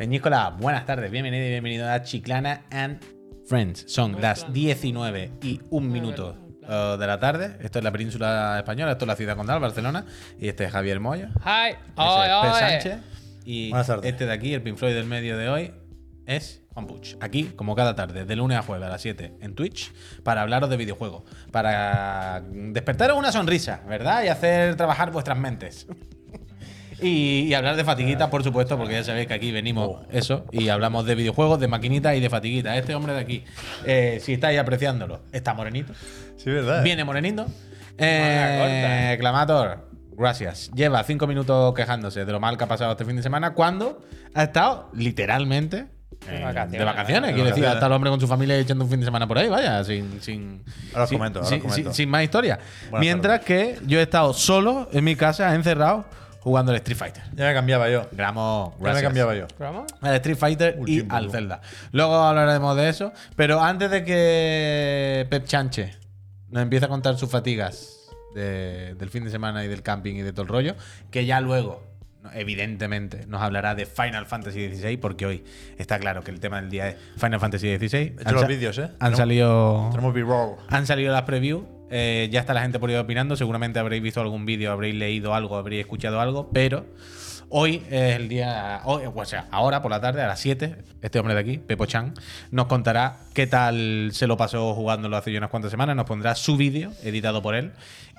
Peñíscola, buenas tardes, bienvenido y bienvenido a Chiclana and Friends. Son las 19 y un minuto eh, de la tarde. Esto es la península española, esto es la ciudad condal, Barcelona. Y este es Javier Moya. Hi. Oy, es P. oy. Sánchez. Y Buenas tardes. este de aquí, el Pink Floyd del medio de hoy, es Juan Puch. Aquí, como cada tarde, de lunes a jueves a las 7 en Twitch, para hablaros de videojuegos. Para despertaros una sonrisa, ¿verdad? Y hacer trabajar vuestras mentes. Y, y hablar de fatiguita, por supuesto, porque ya sabéis que aquí venimos eso y hablamos de videojuegos, de maquinitas y de fatiguita. Este hombre de aquí, eh, si estáis apreciándolo, está morenito, Sí, verdad. viene morenito. Eh. Clamator, gracias. Lleva cinco minutos quejándose de lo mal que ha pasado este fin de semana cuando ha estado literalmente De vacaciones. de vacaciones. De Quiero decir, ha vacaciones. estado el hombre con su familia echando un fin de semana por ahí, vaya, sin. sin Ahora os sin, comento, ahora os sin- comento. sin- sin más historia. Buenas Mientras que yo he estado solo en mi casa, encerrado, jugando al Street Fighter. Ya me cambiaba yo. Gramo, Ya me gracias. cambiaba yo. ¿Programa? Al Street Fighter y Último, al ¿no? Zelda. Luego hablaremos de eso. Pero antes de que Pep Chanche nos empiece a contar sus fatigas de- del fin de semana y del camping y de todo el rollo, que ya luego, no, evidentemente, nos hablará de Final Fantasy XVI, porque hoy está claro que el tema del día es Final Fantasy XVI. He hecho los vídeos, ¿eh? Han Tenemos- salido. Tenemos B-roll. Han salido las previews, eh, ya está la gente por ahí opinando, seguramente habréis visto algún vídeo, habréis leído algo, habréis escuchado algo, pero hoy es el día, hoy, o sea, ahora por la tarde, a las 7, este hombre de aquí, Pepo Chan, nos contará qué tal se lo pasó jugándolo hace ya unas cuantas semanas, nos pondrá su vídeo editado por él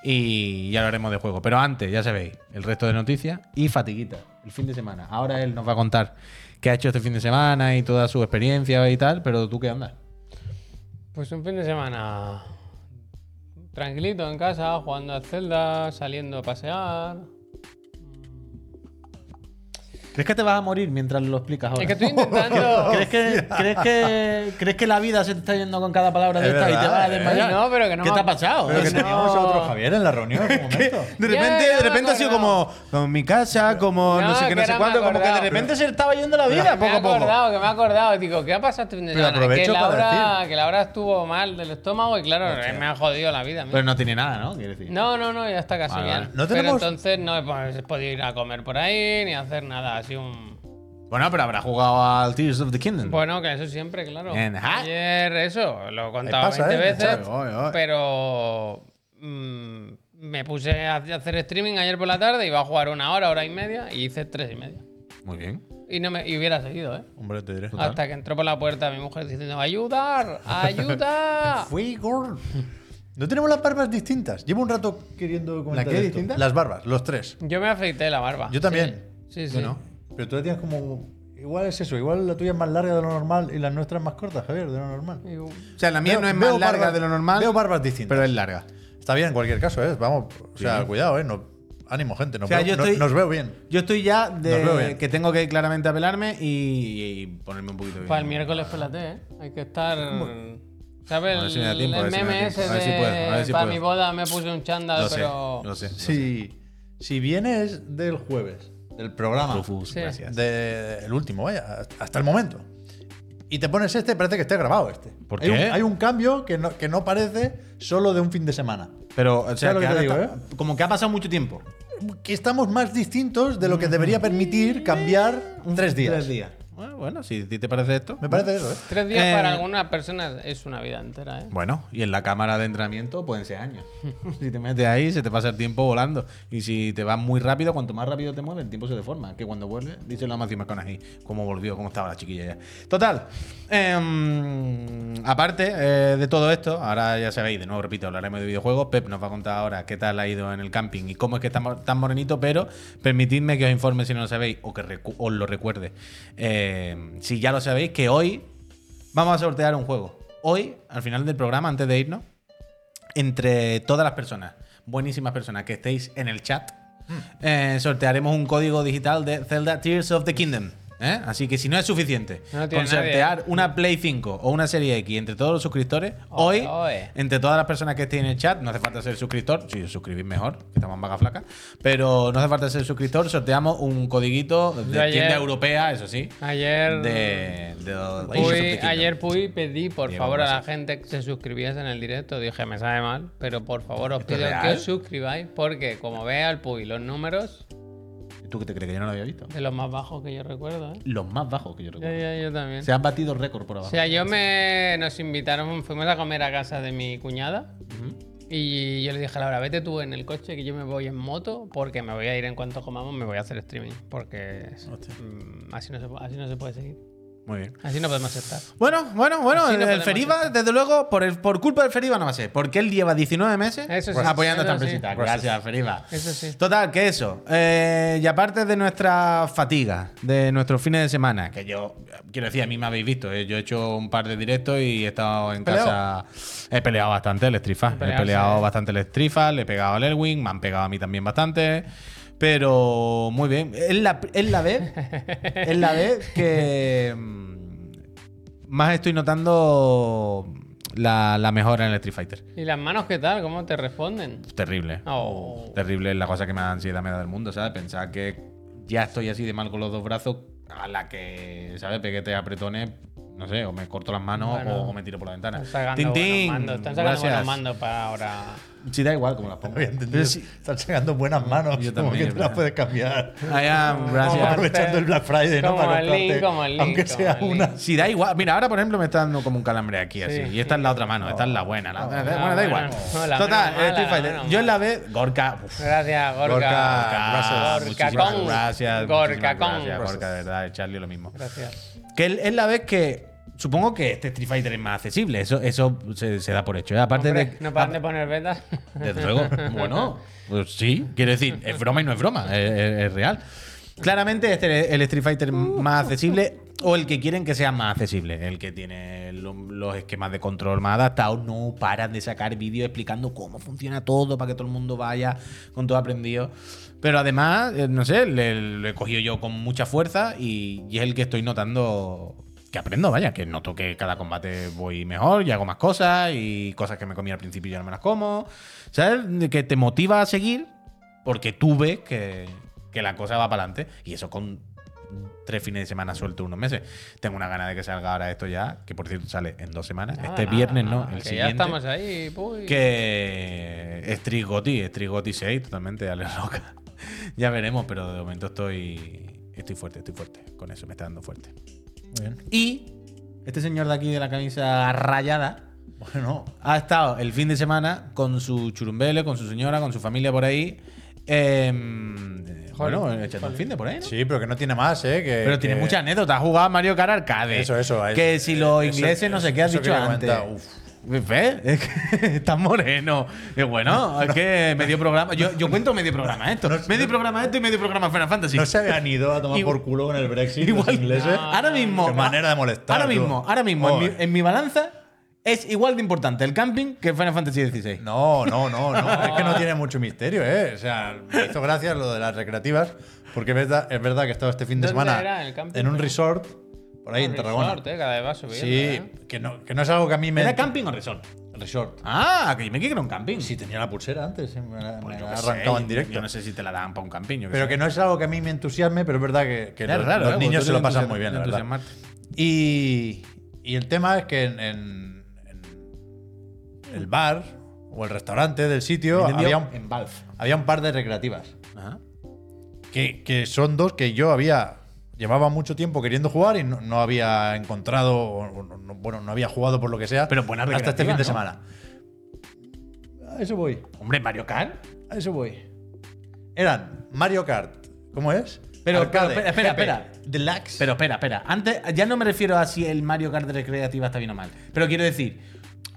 y ya hablaremos de juego. Pero antes, ya sabéis, el resto de noticias y fatiguita, el fin de semana. Ahora él nos va a contar qué ha hecho este fin de semana y toda su experiencia y tal, pero tú qué andas. Pues un fin de semana tranquilito en casa, jugando a Zelda, saliendo a pasear. ¿Crees que te vas a morir mientras lo explicas ahora? Es que estoy intentando. ¿Crees que, crees, que, ¿Crees que la vida se te está yendo con cada palabra de Es esta y te verdad, vas a desmayar? No, pero que no ¿Qué me te ha pasado? Pero que no. teníamos a otro Javier en la reunión en un momento. De repente, de me repente ha sido como, como mi casa, como no, No, sé qué, no sé me cuánto, he como que de repente se le estaba yendo la vida me poco he a poco. acordado, que me he acordado. Digo, ¿qué ha pasado este fin de Pero semana? Que Laura, que Laura estuvo mal del estómago y claro, me ha jodido la vida. Pero no tiene nada, ¿no? Decir. No, no, no, ya está casi bien. Pero tenemos- entonces no he pues, he podido ir a comer por ahí ni hacer nada. Así un. Bueno, pero habrá jugado al Tears of the Kingdom. Bueno, que eso siempre, claro. En-. Ayer, eso, lo he contado pasa, 20 ¿eh? veces. Oy, oy, oy. Pero. mm, me puse a hacer streaming ayer por la tarde, iba a jugar una hora, hora y media, y hice tres y media. Muy bien. Y, no me, y hubiera seguido, ¿eh? Hombre, te diré. Hasta que entró por la puerta mi mujer diciendo: ¡Ayudar! ¡Ayuda! Fui gol. No tenemos las barbas distintas. Llevo un rato queriendo comentar qué esto. distintas? Las barbas, los tres. Yo me afeité la barba. Yo también. Sí, sí. Bueno, pero tú la tienes como. Igual es eso, igual la tuya es más larga de lo normal y la nuestra es más corta, Javier, de lo normal. O sea, la mía Veo- no es más larga barbas- de lo normal, Veo barbas distintas. pero es larga. Está bien en cualquier caso, ¿eh? Vamos, o sea, Sí. cuidado, ¿eh? No, ánimo, gente. Nos, O sea, veo, yo no- estoy- nos veo bien. Yo estoy ya de que tengo que claramente apelarme y, y ponerme un poquito bien. Para el miércoles pelate, ¿eh? Hay que estar. ¿Sabes? A ver si me da El, tiempo, si me meme tiempo. ese ver si de. puedo, para puedo. mi boda me puse un chándal, Lo sé, pero. lo sé. Si, si vienes del jueves, del programa, Rufus, Sí. gracias. de- el último, vaya, hasta el momento, y te pones este, parece que esté grabado este. ¿Por hay qué? Un, hay un cambio que no, que no parece solo de un fin de semana. Pero, o sea, lo que que te ahora digo, está- como que ha pasado mucho tiempo. Que estamos más distintos de lo que debería permitir cambiar tres días. Tres días. Bueno, si a ti te parece esto. Me parece eso, ¿eh? Tres días Eh, para algunas personas es una vida entera, ¿eh? Bueno, y en la cámara de entrenamiento pueden ser años. si te metes ahí, se te pasa el tiempo volando. Y si te vas muy rápido, cuanto más rápido te mueves, el tiempo se deforma. Que cuando vuelve, dice la Matthew McConaughey, cómo volvió, cómo estaba la chiquilla ya. Total. em, aparte eh, de todo esto, ahora ya sabéis, de nuevo repito, hablaremos de videojuegos. Pep nos va a contar ahora qué tal ha ido en el camping y cómo es que está tan morenito, pero permitidme que os informe si no lo sabéis o que os lo recuerde. Eh, si ya lo sabéis, que hoy Vamos a sortear un juego. Hoy, al final del programa, antes de irnos, entre todas las personas, buenísimas personas que estéis en el chat, eh, sortearemos un código digital de Zelda Tears of the Kingdom. ¿Eh? Así que si no es suficiente No con sortear una Play 5 o una Serie X entre todos los suscriptores, hoy, entre todas las personas que estén en el chat, no hace falta ser suscriptor, si os suscribís mejor, que estamos en vaga flaca, pero no hace falta ser suscriptor, sorteamos un codiguito de ayer- tienda europea, eso sí, Ayer. de, de the Puy- ayer Puy pedí por favor a la gente que se suscribiese en el directo. Dije, me sabe mal, pero por favor os ¿Esto es pido que os suscribáis porque como vea el Puy los números, ¿Tú qué te crees que yo no lo había visto? De los más bajos que yo recuerdo, ¿eh? Los más bajos que yo recuerdo. ya, yo también. Se han batido récord por O abajo. sea, yo me. Nos invitaron, fuimos a comer a casa de mi cuñada. Y yo le dije a Laura, vete tú en el coche que yo me voy en moto porque me voy a ir en cuanto comamos, me voy a hacer streaming. Porque mm, así, no se, así no se puede seguir. Muy bien. Así no podemos estar. Bueno, bueno, bueno, Así el, no el estar. desde luego, por, el- por culpa del Feriva no va a ser. Porque él lleva 19 meses Eso sí, apoyando esta eso sí. empresita. Gracias, Feriva. Eso sí. Total, que eso. Eh, y aparte de nuestra fatiga, de nuestros fines de semana, que yo, quiero decir, a mí me habéis visto, eh, yo he hecho un par de directos y he estado en casa. He peleado bastante el Strifa. He peleado bastante el Strifa, le he pegado al Elwing, me han pegado a mí también bastante. Pero muy bien. Es la, es la vez. es la vez que. mm, Más estoy notando la, la mejora en el Street Fighter. ¿Y las manos qué tal? ¿Cómo te responden? Terrible. Oh. Terrible es la cosa que más ansiedad me da del mundo, ¿sabes? Pensar que ya estoy así de mal con los dos brazos, a la que, ¿sabes? Peguete apretones, no sé, o me corto las manos Bueno. o, me tiro por la ventana. Están sacando Tintín, buenos mandos. Están sacando buenos mandos para ahora. Sí, da igual como las pongo. Sí, Están sacando buenas manos. Yo como también, que te las puedes cambiar. I am, gracias. aprovechando el Black Friday, ¿no? Como Para el comprarte, link, como el link, aunque como sea el link. una. Si da igual. Mira, ahora por ejemplo me está dando como un calambre aquí, así. Sí. Y esta es la otra mano, esta es la buena. la- bueno, da igual. no, la Total, mala, Street la Fighter. Yo en la vez. Gorka. uf, Gracias, Gorka. Gorka, Gorka, Gorka gracias. Gorka con. Gracias, Gorka, de verdad, Charlie, lo mismo. Gracias. Que es la vez que. Supongo que este Street Fighter es más accesible. Eso, eso se, se da por hecho. ¿eh? Aparte Hombre, de. no paran de poner betas. Desde luego. Bueno, pues sí, quiero decir, es broma y no es broma, es, es- es real. Claramente este es el Street Fighter más accesible o el que quieren que sea más accesible, el que tiene lo- los esquemas de control más adaptados, no paran de sacar vídeos explicando cómo funciona todo para que todo el mundo vaya con todo aprendido. Pero además, eh, no sé, le- lo he cogido yo con mucha fuerza y, y es el que estoy notando que aprendo, vaya, que noto que cada combate voy mejor y hago más cosas y cosas que me comí al principio ya no me las como. ¿Sabes? Que te motiva a seguir porque tú ves que, que la cosa va para adelante. Y eso con tres fines de semana suelto unos meses. Tengo una gana de que salga ahora esto ya, que por cierto sale en dos semanas. Nada, este nada, viernes, nada, ¿no? El que siguiente. Ya estamos ahí, puy. Que es Trigoti, es Trigoti 6, totalmente, dale loca. ya veremos, pero de momento estoy. Estoy fuerte, estoy fuerte. Con eso me está dando fuerte. Muy bien. Y este señor de aquí de la camisa rayada Bueno, ha estado el fin de semana con su churumbele, con su señora, con su familia por ahí. em, bueno, echando un fin de por ahí, ¿no? sí, pero que no tiene más, ¿eh? Que, Pero tiene que- muchas anécdotas. Ha jugado a Mario Kart Arcade. Eso, eso. es- Que si los eso- ingleses, no sé qué has dicho antes. Uf. ¿Ves? Es que estás moreno. Y bueno, es que medio programa. Yo, yo cuento medio programa esto. medio programa esto y medio programa Final Fantasy. No se habían ido a tomar Igual- por culo con el Brexit Igual- los ingleses. ahora mismo. Qué manera de molestar, Ahora tú. mismo, ahora mismo, en mi, en mi balanza es igual de importante el camping que Final Fantasy XVI. No, no, no, no. es que no tiene mucho misterio, ¿eh? O sea, me hizo gracia lo de las recreativas, porque es verdad, es verdad que he estado este fin de ¿Dónde semana en un resort, por ahí en Un Tarragona. resort, eh, cada vez va subiendo. Sí, eh. que no, que no es algo que a mí me. ¿Era camping o resort? Resort. Ah, que yo me quiero un camping. Sí, tenía la pulsera antes, me la, Pues me la arrancaba sé, en directo. Yo no sé si te la dan para un camping. yo Pero sé. que no es algo que a mí me entusiasme, pero es verdad que, que Es los, raro, los ¿eh? niños se lo pasan muy bien, la verdad. Y, y el tema es que en, en- en el bar o el restaurante del sitio había un, en Valve. había un par de recreativas. Ajá. Que, que son dos que yo había. Llevaba mucho tiempo queriendo jugar y no, no había encontrado. o- o no- bueno, no había jugado por lo que sea. Pero buenas Hasta este fin de semana. A eso voy. Hombre, Mario Kart. A eso voy. Eran Mario Kart. ¿Cómo es? Pero, Arcade, pero, espera, GP, espera. Deluxe. Pero espera, espera. Antes, ya no me refiero a si el Mario Kart de recreativa está bien o mal. Pero quiero decir,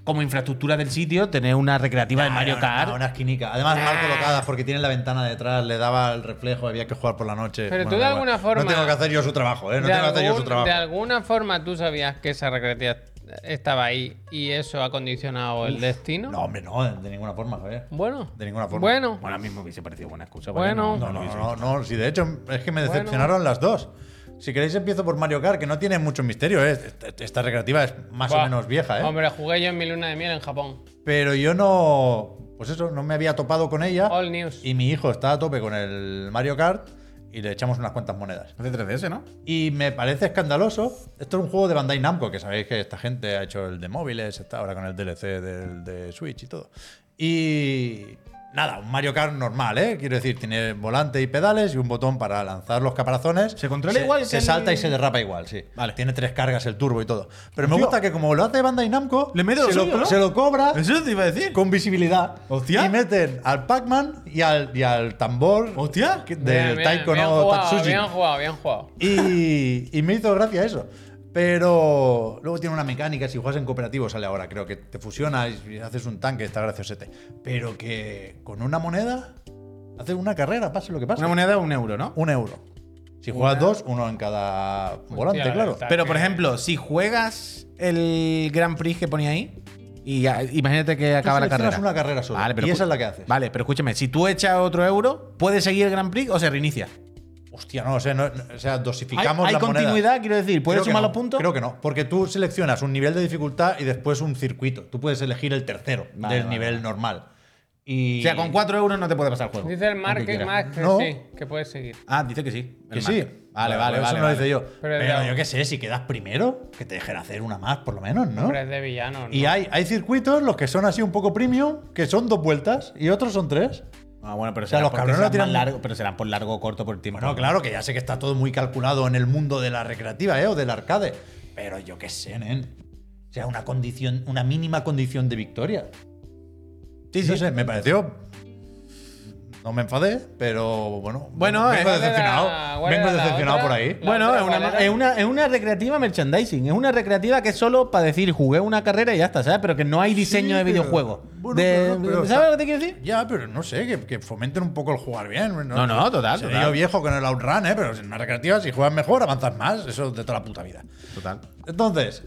como infraestructura del sitio, tener una recreativa de Mario Kart. no, una esquinica. Además, mal Ah. colocadas porque tiene la ventana detrás, le daba el reflejo, había que jugar por la noche. Pero tú de igual. alguna forma- No tengo que hacer yo su trabajo, ¿eh? No de, tengo que hacer yo su trabajo. de alguna forma tú sabías que esa recreativa estaba ahí y eso ha condicionado el destino. No, hombre, no, de ninguna forma, Javier. Bueno. De ninguna forma. Bueno. Bueno, ahora mismo hubiese parecido buena excusa. Bueno. No, no, no, no. Si de hecho es que me Bueno. decepcionaron las dos. Si queréis empiezo por Mario Kart, que no tiene mucho misterio, ¿eh? Esta, recreativa es más o menos vieja, ¿eh? Hombre, jugué yo en mi luna de miel en Japón. Pero yo no. Pues eso, no me había topado con ella. All news. Y mi hijo está a tope con el Mario Kart y le echamos unas cuantas monedas. Es de 3DS, ¿no? Y me parece escandaloso. Esto es un juego de Bandai Namco, que sabéis que esta gente ha hecho el de móviles, está ahora con el DLC del, de Switch y todo. Y Nada, un Mario Kart normal, ¿eh? Quiero decir, tiene volante y pedales y un botón para lanzar los caparazones. ¿Se controla igual que Se el- salta y se derrapa igual, sí. Vale. Tiene tres cargas el turbo y todo. Pero me gusta que como lo hace Bandai Namco, Le mete lo se, suyo, lo, ¿no? se lo cobra Eso te iba a decir. con visibilidad. Hostia. Y meten al Pac-Man y al, y al tambor Hostia. Bien, del bien, Taiko bien no jugado, Tatsuji. Bien jugado, bien jugado. Y, y me hizo gracia eso. Pero luego tiene una mecánica, si juegas en cooperativo sale ahora, creo que te fusionas y haces un tanque, está graciosete. Pero que con una moneda haces una carrera, pase lo que pase. Una moneda de un euro, ¿no? Un euro. Si juegas dos, uno en cada volante, Hostia, claro. Pero, por ejemplo, si juegas el Grand Prix que ponía ahí, y ya- imagínate que acaba la carrera. una carrera solo, y esa es la que haces. Vale, pero escúchame, si tú echas otro euro, ¿puedes seguir el Grand Prix o se reinicia? Hostia, no lo sé. no- no- o sea, ¿Hay, dosificamos hay la moneda. continuidad, quiero decir? ¿Puedes Creo que sumar no, los puntos? Creo que no, porque tú seleccionas un nivel de dificultad y después un circuito. Tú puedes elegir el tercero Vale, del vale, nivel vale. normal. Y O sea, con 4 euros no te puede pasar el juego. Dice el Mark, quieras. Mark que No. sí, que puedes seguir. Ah, dice que sí. Que sí. Mark. Vale, vale, Eso vale. no vale. lo hice yo. Pero Pero, yo qué sé, si quedas primero, que te dejen hacer una más, por lo menos, ¿no? Hombre, es de villano. Y hay, hay circuitos, los que son así un poco premium, que son dos vueltas y otros son tres. Ah, bueno, pero sea, será los cabrones no tiran- largo, pero serán por largo o corto por tiempo. Bueno, claro que ya sé que está todo muy calculado en el mundo de la recreativa, ¿eh? O del arcade. Pero yo qué sé, nen. O sea, una condición, una mínima condición de victoria. Sí, No sí. sé, me pareció. No me enfadé, pero bueno. Bueno, vengo eh, decepcionado. ¿cuál era Vengo decepcionado otra? por ahí. Bueno, otra, es una, es, una, es una recreativa merchandising. Es una recreativa que es solo para decir jugué una carrera y ya está, ¿sabes? Pero que no hay diseño de pero- videojuego. bueno, De- pero no, pero ¿Sabes lo que te quiero decir? Ya, pero no sé, que, que fomenten un poco el jugar bien. No, no, total, Seré total. yo viejo con el outrun, ¿eh? Pero en una recreativa, si juegas mejor, avanzas más. Eso de toda la puta vida. Total. Entonces,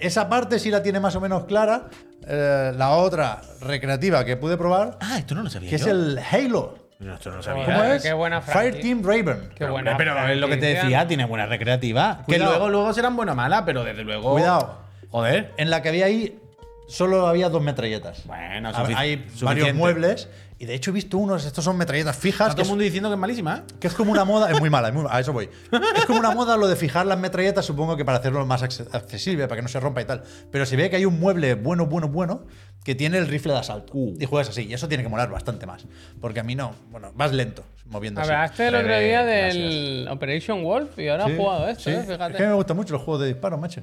esa parte sí la tiene más o menos clara. Eh, la otra recreativa que pude probar, Ah, esto no lo sabía que es yo. el Halo. No, esto no lo sabía. ¿Cómo es? qué buena Fire franquicia. Team Raven. Qué buena pero es lo que te franquicia. decía, tiene buena recreativa. Que Cuidado. luego, luego serán buena o mala, pero desde luego. Cuidado. Joder. En la que había ahí solo había dos metralletas. Bueno, Hab- sufic- hay suficiente. varios muebles y de hecho he visto unos, estos son metralletas fijas, Está todo el mundo diciendo que es malísima, ¿eh? que es como una moda, es muy mala, es muy- a eso voy. Es como una moda lo de fijar las metralletas, supongo que para hacerlo más acce- accesible, para que no se rompa y tal. Pero se ve que hay un mueble bueno, bueno, bueno, que tiene el rifle de asalto. Uh. Y juegas así, y eso tiene que molar bastante más. Porque a mí no, bueno, vas lento moviéndose. Hablaste el otro día gracias. del Operation Wolf y ahora Sí, has jugado esto, sí. ¿eh? Es que Fíjate. me gustan mucho los juegos de disparo, macho.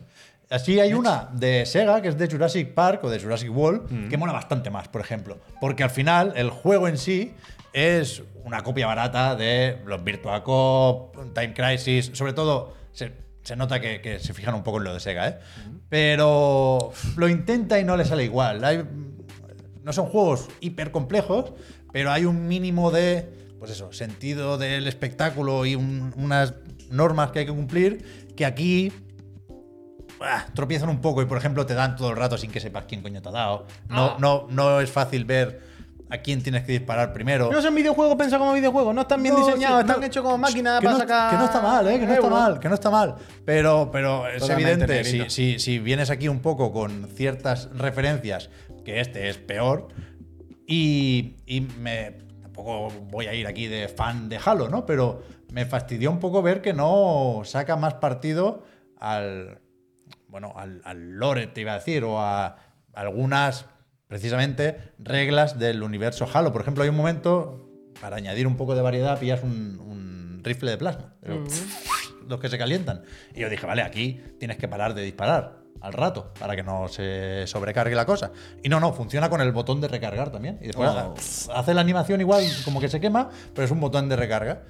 Así hay una de Sega, que es de Jurassic Park o de Jurassic World, Mm. que mola bastante más, por ejemplo. Porque al final el juego en sí es una copia barata de los Virtua Cop, Time Crisis, sobre todo se, se nota que, que se fijan un poco en lo de Sega, ¿eh? Pero lo intenta y no le sale igual. Hay- no son juegos hiper complejos, pero hay un mínimo de, pues eso, sentido del espectáculo y un- unas normas que hay que cumplir que aquí ah, tropiezan un poco y, por ejemplo, te dan todo el rato sin que sepas quién coño te ha dado. No, Ah. no, no es fácil ver a quién tienes que disparar primero. No son videojuegos pensados como videojuegos, no están bien No, diseñados, sí, están no, hechos como máquinas que para no, sacar. que no está mal, ¿eh? Que no está mal, que no está mal. Pero, pero es Totalmente evidente, si, si- si vienes aquí un poco con ciertas referencias, que este es peor, y, y me. Tampoco voy a ir aquí de fan de Halo, ¿no? Pero me fastidió un poco ver que no saca más partido al. Bueno, al, al lore, te iba a decir, o a algunas, precisamente, reglas del universo Halo. Por ejemplo, hay un momento, para añadir un poco de variedad, pillas un, un rifle de plasma. Pero, los que se calientan. Y yo dije, vale, aquí tienes que parar de disparar al rato para que no se sobrecargue la cosa. Y no, no, funciona con el botón de recargar también. Y después Oh. hace la animación igual como que se quema, pero es un botón de recarga.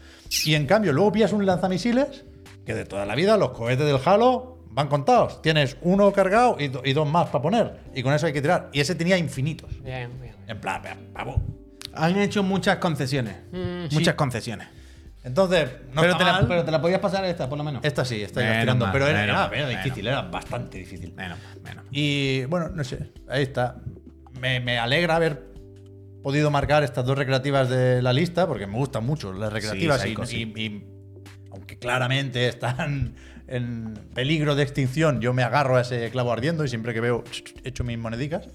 Y en cambio, luego pillas un lanzamisiles que de toda la vida los cohetes del Halo van contados. Tienes uno cargado y, do- y dos más para poner. Y con eso hay que tirar. Y ese tenía infinitos. Bien, bien. En plan, pavo. Han hecho muchas concesiones. Mm. muchas Sí. concesiones. Entonces, no pero, está te la, mal. pero te la podías pasar esta, por lo menos. Esta sí, Menos iba tirando. pero era, menos era- era menos difícil, era bastante difícil. Menos, menos. Y bueno, no sé, ahí está. Me, me alegra haber podido marcar estas dos recreativas de la lista, porque me gustan mucho las recreativas. Sí, y, y- y aunque claramente están en peligro de extinción, yo me agarro a ese clavo ardiendo y siempre que veo, echo mis monedicas.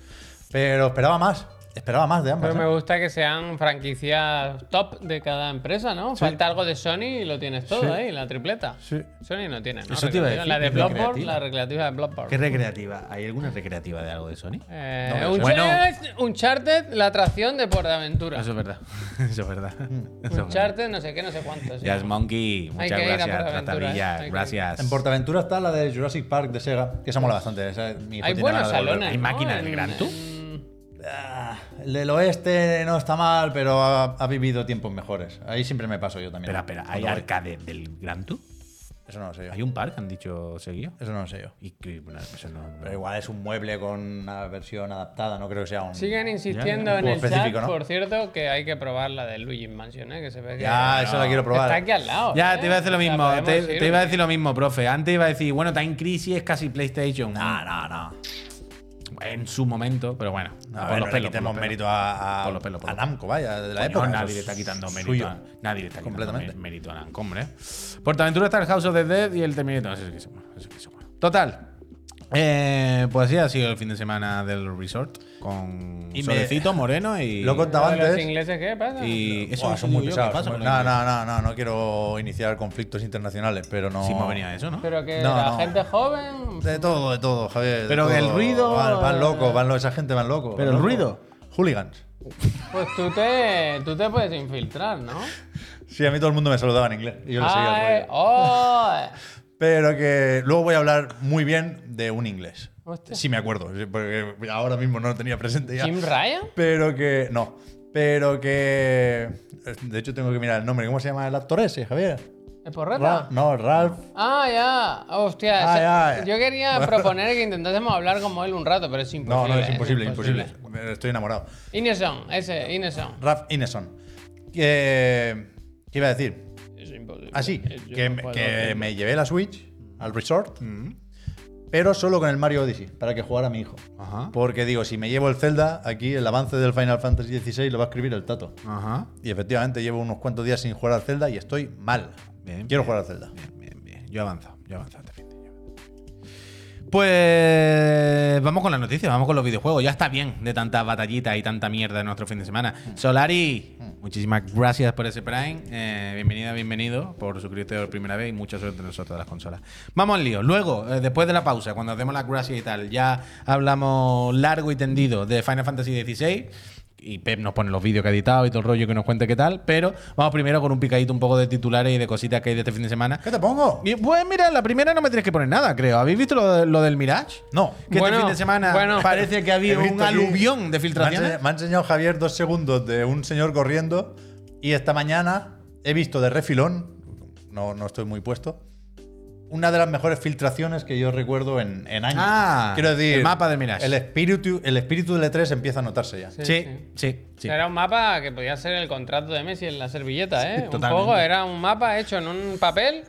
Pero esperaba más. Esperaba más de ambas. Pero ¿eh? me gusta que sean franquicias top de cada empresa, ¿no? Falta algo de Sony y lo tienes todo Sí. ahí, la tripleta. Sí. Sony no tiene, ¿no? Eso te iba a decir, La de es Bloodborne, la recreativa de Bloodborne. ¿Qué recreativa? ¿Hay alguna recreativa de algo de Sony? Eh, No, un bueno. Uncharted, la atracción de Portaventura. Eso es verdad. Eso es verdad. Eso es verdad. Uncharted, no sé qué, no sé cuántos. Jazz Monkey, Hay muchas que ir a gracias. Tratadilla, ¿eh? Que gracias. En Portaventura está la de Jurassic Park de Sega, que esa mola bastante. esa mi hijo Hay buenos de salones. ¿Hay máquinas del En- Gran Tour? Ah, El del oeste no está mal, pero ha, ha vivido tiempos mejores. Ahí siempre me paso yo también. Espera, espera, ¿hay arcade del Gran Tour? Eso no lo sé yo. Hay un parque, han dicho seguido. Eso no lo sé yo. Y que, bueno, eso no, no- Pero igual es un mueble con una versión adaptada, no creo que sea un. Siguen insistiendo Ya, en el chat, específico, ¿no? por cierto, que hay que probar la de Luigi Mansion, ¿eh? que se ve que Ya, eso la quiero probar. está aquí al lado. Ya, ¿eh? te iba a decir lo mismo. Te, ir. te iba a decir lo mismo, profe. Antes iba a decir, bueno, Time Crisis es casi PlayStation. No, no, no. En su momento, pero bueno. Por ver, los pelos, quitemos por los mérito a, a, Por los pelos, por a los pelos. Namco, vaya, de la Coño, época. nadie le está es quitando mérito. suyo. A, nadie le está quitando Completamente. mé- mérito a Namco, hombre. Portaventura está el House of the Dead y el Terminator. Eso sí que se muere, eso sí que se muere. Total. Eh, pues sí, ha sido el fin de semana del resort. Con Y me- solecito, moreno y. Lo ¿Lo de ¿Los antes. ingleses qué pasa? Y eso no son muy ¿qué pesados. pasa No, no, no, no, no quiero iniciar conflictos internacionales, pero no. Sí, me venía eso, ¿no? Pero que No, la no. gente joven. De todo, de todo, Javier. de Pero todo. el ruido, Van, van locos, van lo- esa gente van locos. Pero van el locos. ruido. Hooligans. Pues tú te, tú te puedes infiltrar, ¿no? Sí, a mí todo el mundo me saludaba en inglés. Y yo le seguía el rollo. oh, Pero que luego voy a hablar muy bien de un inglés. Hostia. Sí me acuerdo, porque ahora mismo no lo tenía presente ya. Jim Ryan. Pero que. No. Pero que. De hecho, tengo que mirar el nombre. ¿Cómo se llama el actor ese, Javier? ¿Es porreta? Ralph. No, Ralph. Ah, ya. Hostia. Ah, ya, ya. Yo quería proponer que intentásemos hablar como él un rato, pero es No, imposible. no, es imposible, imposible. Estoy enamorado. Ineson, ese, Ineson. Ralph Ineson. ¿Qué iba a decir? Es imposible. Ah, sí. Yo Que, no que me llevé la Switch al resort. Pero solo con el Mario Odyssey, para que jugara mi hijo. Ajá. Porque digo, si me llevo el Zelda, aquí el avance del Final Fantasy XVI lo va a escribir el Tato. Ajá. Y efectivamente llevo unos cuantos días sin jugar al Zelda y estoy mal. Bien, Quiero bien. jugar al Zelda. Bien, bien, bien. Yo he avanzado, yo he avanzado Pues vamos con las noticias, vamos con los videojuegos. Ya está bien de tanta batallita y tanta mierda en nuestro fin de semana. Solari, muchísimas gracias por ese Prime. Eh, bienvenida, bienvenido por suscribirte por primera vez y mucha suerte nosotros de las consolas. Vamos al lío. Luego, eh, después de la pausa, cuando hacemos las gracias y tal, ya hablamos largo y tendido de Final Fantasy XVI. Y Pep nos pone los vídeos que ha editado y todo el rollo que nos cuente qué tal. Pero vamos primero con un picadito un poco de titulares y de cositas que hay de este fin de semana. ¿Qué te pongo? Y, pues mira, la primera no me tienes que poner nada, creo. ¿Habéis visto lo, de- lo del Mirage? No. Que Bueno, este fin de semana bueno. parece que He había visto un aluvión de Me ha, filtraciones. me ha enseñado Javier dos segundos de un señor corriendo y esta mañana he visto de refilón, no, no estoy muy puesto, una de las mejores filtraciones que yo recuerdo en, en años. Ah, Quiero decir, el mapa del Mirage. El espíritu, el espíritu del E3 empieza a notarse ya. Sí, Sí, sí. sí, sí. Era un mapa que podía ser el contrato de Messi en la servilleta, ¿eh? un totalmente. poco, era un mapa hecho en un papel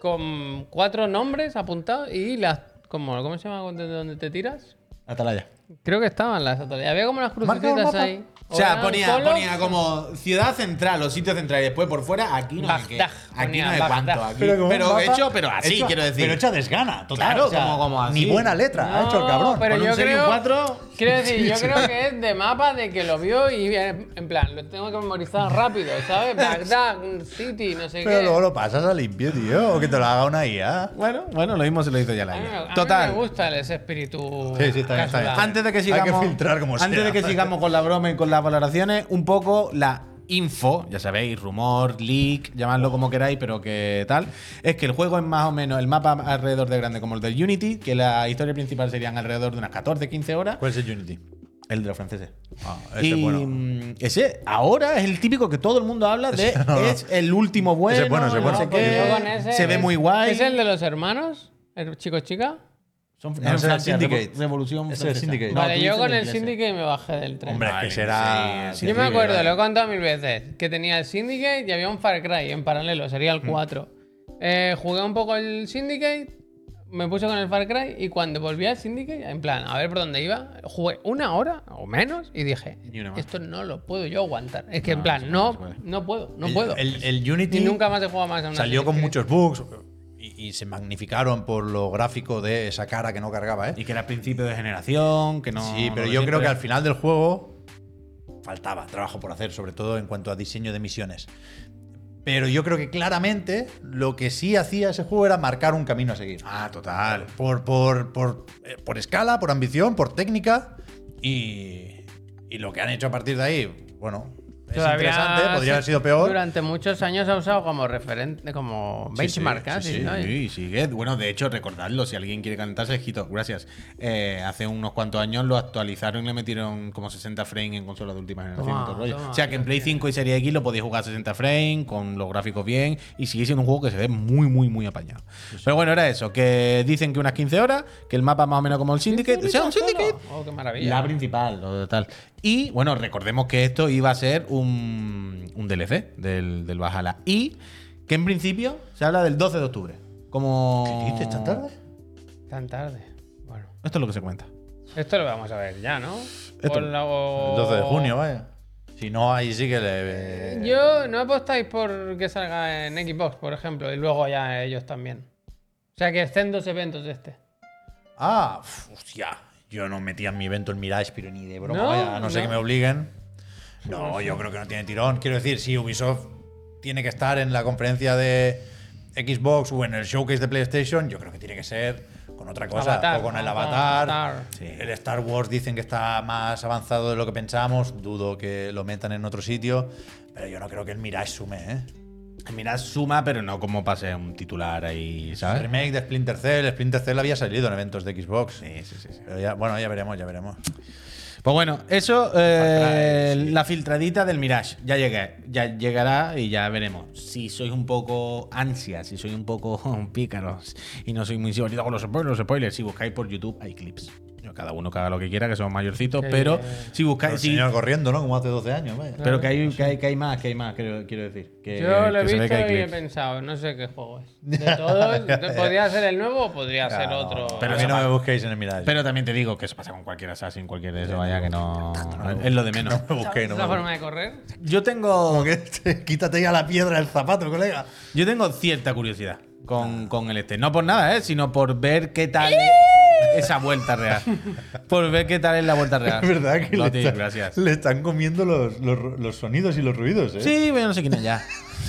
con cuatro nombres apuntados y las. Como, ¿Cómo se llama de donde te tiras? Atalaya. Creo que estaban las otras. Había como unas crucecitas mapa. ahí. O sea, un ponía, ponía como ciudad central o sitio central y después por fuera aquí no hay qué. Bagdad, Aquí ponía no hay Bagdad. cuánto. Aquí. Pero Pero, un hecho, pero así, hecho- quiero decir. Pero hecha desgana, total. Claro, o sea, como- como así. Ni buena letra ha hecho el cabrón. pero Con un yo sello creo, 4. quiero decir, yo creo que es de mapa de que lo vio y eh, en plan, lo tengo que memorizar rápido, ¿sabes? Bagdad, City, no sé Pero qué. luego lo pasas a limpio, tío. O que te lo haga una IA. Bueno, bueno, lo mismo se lo hizo ya la A mí, me- a IA. mí Total. me gusta ese espíritu. Sí, sí, está bien, está bien. Antes de que Hay sigamos, que filtrar como antes sea. de que sigamos con la broma y con las valoraciones, un poco la info, ya sabéis, rumor, leak, llamadlo como queráis, pero que tal, es que el juego es más o menos el mapa alrededor de grande como el del Unity, que la historia principal serían alrededor de unas 14, 15 horas, ¿Cuál es el Unity? el de los franceses. Ah, ese y es bueno. mm, ese ahora es el típico que todo el mundo habla de Ese no, no. es el último bueno, Ese es bueno, ese es no bueno. sé No, porque qué, yo con ese se ve muy guay. ¿Es el de los hermanos? ¿El chico chica? Son, No, es el Syndicate. Revo- Revolución es el. Syndicate. No, vale, tú yo con el. Syndicate me bajé del tren. Hombre, es que será. sí, Yo me acuerdo, vale. lo he contado mil veces, que tenía el Syndicate y había un Far Cry en paralelo, sería Mm. el 4. Eh, jugué un poco el Syndicate, me puse con el Far Cry y cuando volví al Syndicate, en plan, a ver por dónde iba, jugué una hora o menos y dije, esto no lo puedo yo aguantar. Es que en No, plan, no no, no no puedo, no el, puedo. El, el Unity y nunca más he jugado más a una salió con muchos bugs y, se magnificaron por lo gráfico de esa cara que no cargaba, ¿eh? Y que era principio de generación, que no. sí, pero no yo creo que al final del juego faltaba trabajo por hacer, sobre todo en cuanto a diseño de misiones. Pero yo creo que claramente lo que sí hacía ese juego era marcar un camino a seguir. Ah, total. Por, por, por, eh, por escala, por ambición, por técnica. Y, y lo que han hecho a partir de ahí, bueno, es Todavía interesante, podría haber sido peor. Durante muchos años ha usado como referente, como benchmark casi, sí, ¿no? sí, sigue. Bueno, de hecho, recordadlo, si alguien quiere calentarse, Jito, gracias. Eh, hace unos cuantos años lo actualizaron y le metieron como 60 frames en consolas de última generación. Toma, y todo el rollo. toma, o sea que en Play 5 y Serie X lo podéis jugar a 60 frames, con los gráficos bien, y sigue siendo un juego que se ve muy, muy, muy apañado. Pero bueno, era eso, que dicen que unas 15 horas, que el mapa más o menos como el Syndicate. O sea, un Syndicate Oh, qué maravilla. la principal, o tal. Y bueno, recordemos que esto iba a ser un, un DLC del, del Valhalla. Y que en principio se habla del 12 de octubre. Como. ¿Qué dices tan tarde? Tan tarde. Bueno. Esto es lo que se cuenta. Esto lo vamos a ver ya, ¿no? Esto- Por la- o- El 12 de junio, vaya. Si no, ahí sí que le. Yo no apostáis por que salga en Xbox, por ejemplo, y luego ya ellos también. O sea que estén dos eventos de este. Ah, hostia. Yo no metía en mi evento el Mirage, pero ni de broma, No, vaya. A no ser no. que me obliguen. No, yo creo que no tiene tirón. Quiero decir, si Ubisoft tiene que estar en la conferencia de Xbox o en el showcase de PlayStation, yo creo que tiene que ser con otra cosa. Avatar, o con el Avatar, Avatar. Avatar. Sí. El Star Wars dicen que está más avanzado de lo que pensamos. Dudo que lo metan en otro sitio. Pero yo no creo que el Mirage sume, ¿eh? Mira, suma, pero no como pase un titular ahí, El ¿sabes? remake de Splinter Cell. Splinter Cell había salido en eventos de Xbox. Sí, sí, sí. sí. Pero ya, bueno, ya veremos, ya veremos. Pues bueno, eso, eh, sí. la filtradita del Mirage. Ya llegué, ya llegará y ya veremos. Si sois un poco ansias, si sois un poco pícaros y no soy muy seguro con los spoilers, los spoilers, si buscáis por YouTube hay clips. Cada uno que haga lo que quiera, que somos mayorcitos, pero si buscáis. El si- señor corriendo, ¿no? Como hace 12 años, vaya. pero que hay, que, hay, que hay más, que hay más, quiero, quiero decir. Que, Yo lo he que se ve visto y he pensado, no sé qué juego es. De todos, podría ser el nuevo o podría ser otro. Pero a mí no me busquéis en el Mirage. Pero también te digo que eso pasa con cualquier Assassin, cualquier de eso, vaya que no. Es lo de menos. no me busquéis, no ¿Esa me forma de correr? Yo tengo. Como que te- quítate ya la piedra del zapato, colega. Yo tengo cierta curiosidad con, con el este. No por nada, ¿eh? sino por ver qué tal es esa vuelta real. Por ver qué tal es la vuelta real. Es verdad que Loti, le, está- gracias. le están comiendo los, los- los sonidos y los ruidos, ¿eh? Sí, pero yo no sé quién es ya.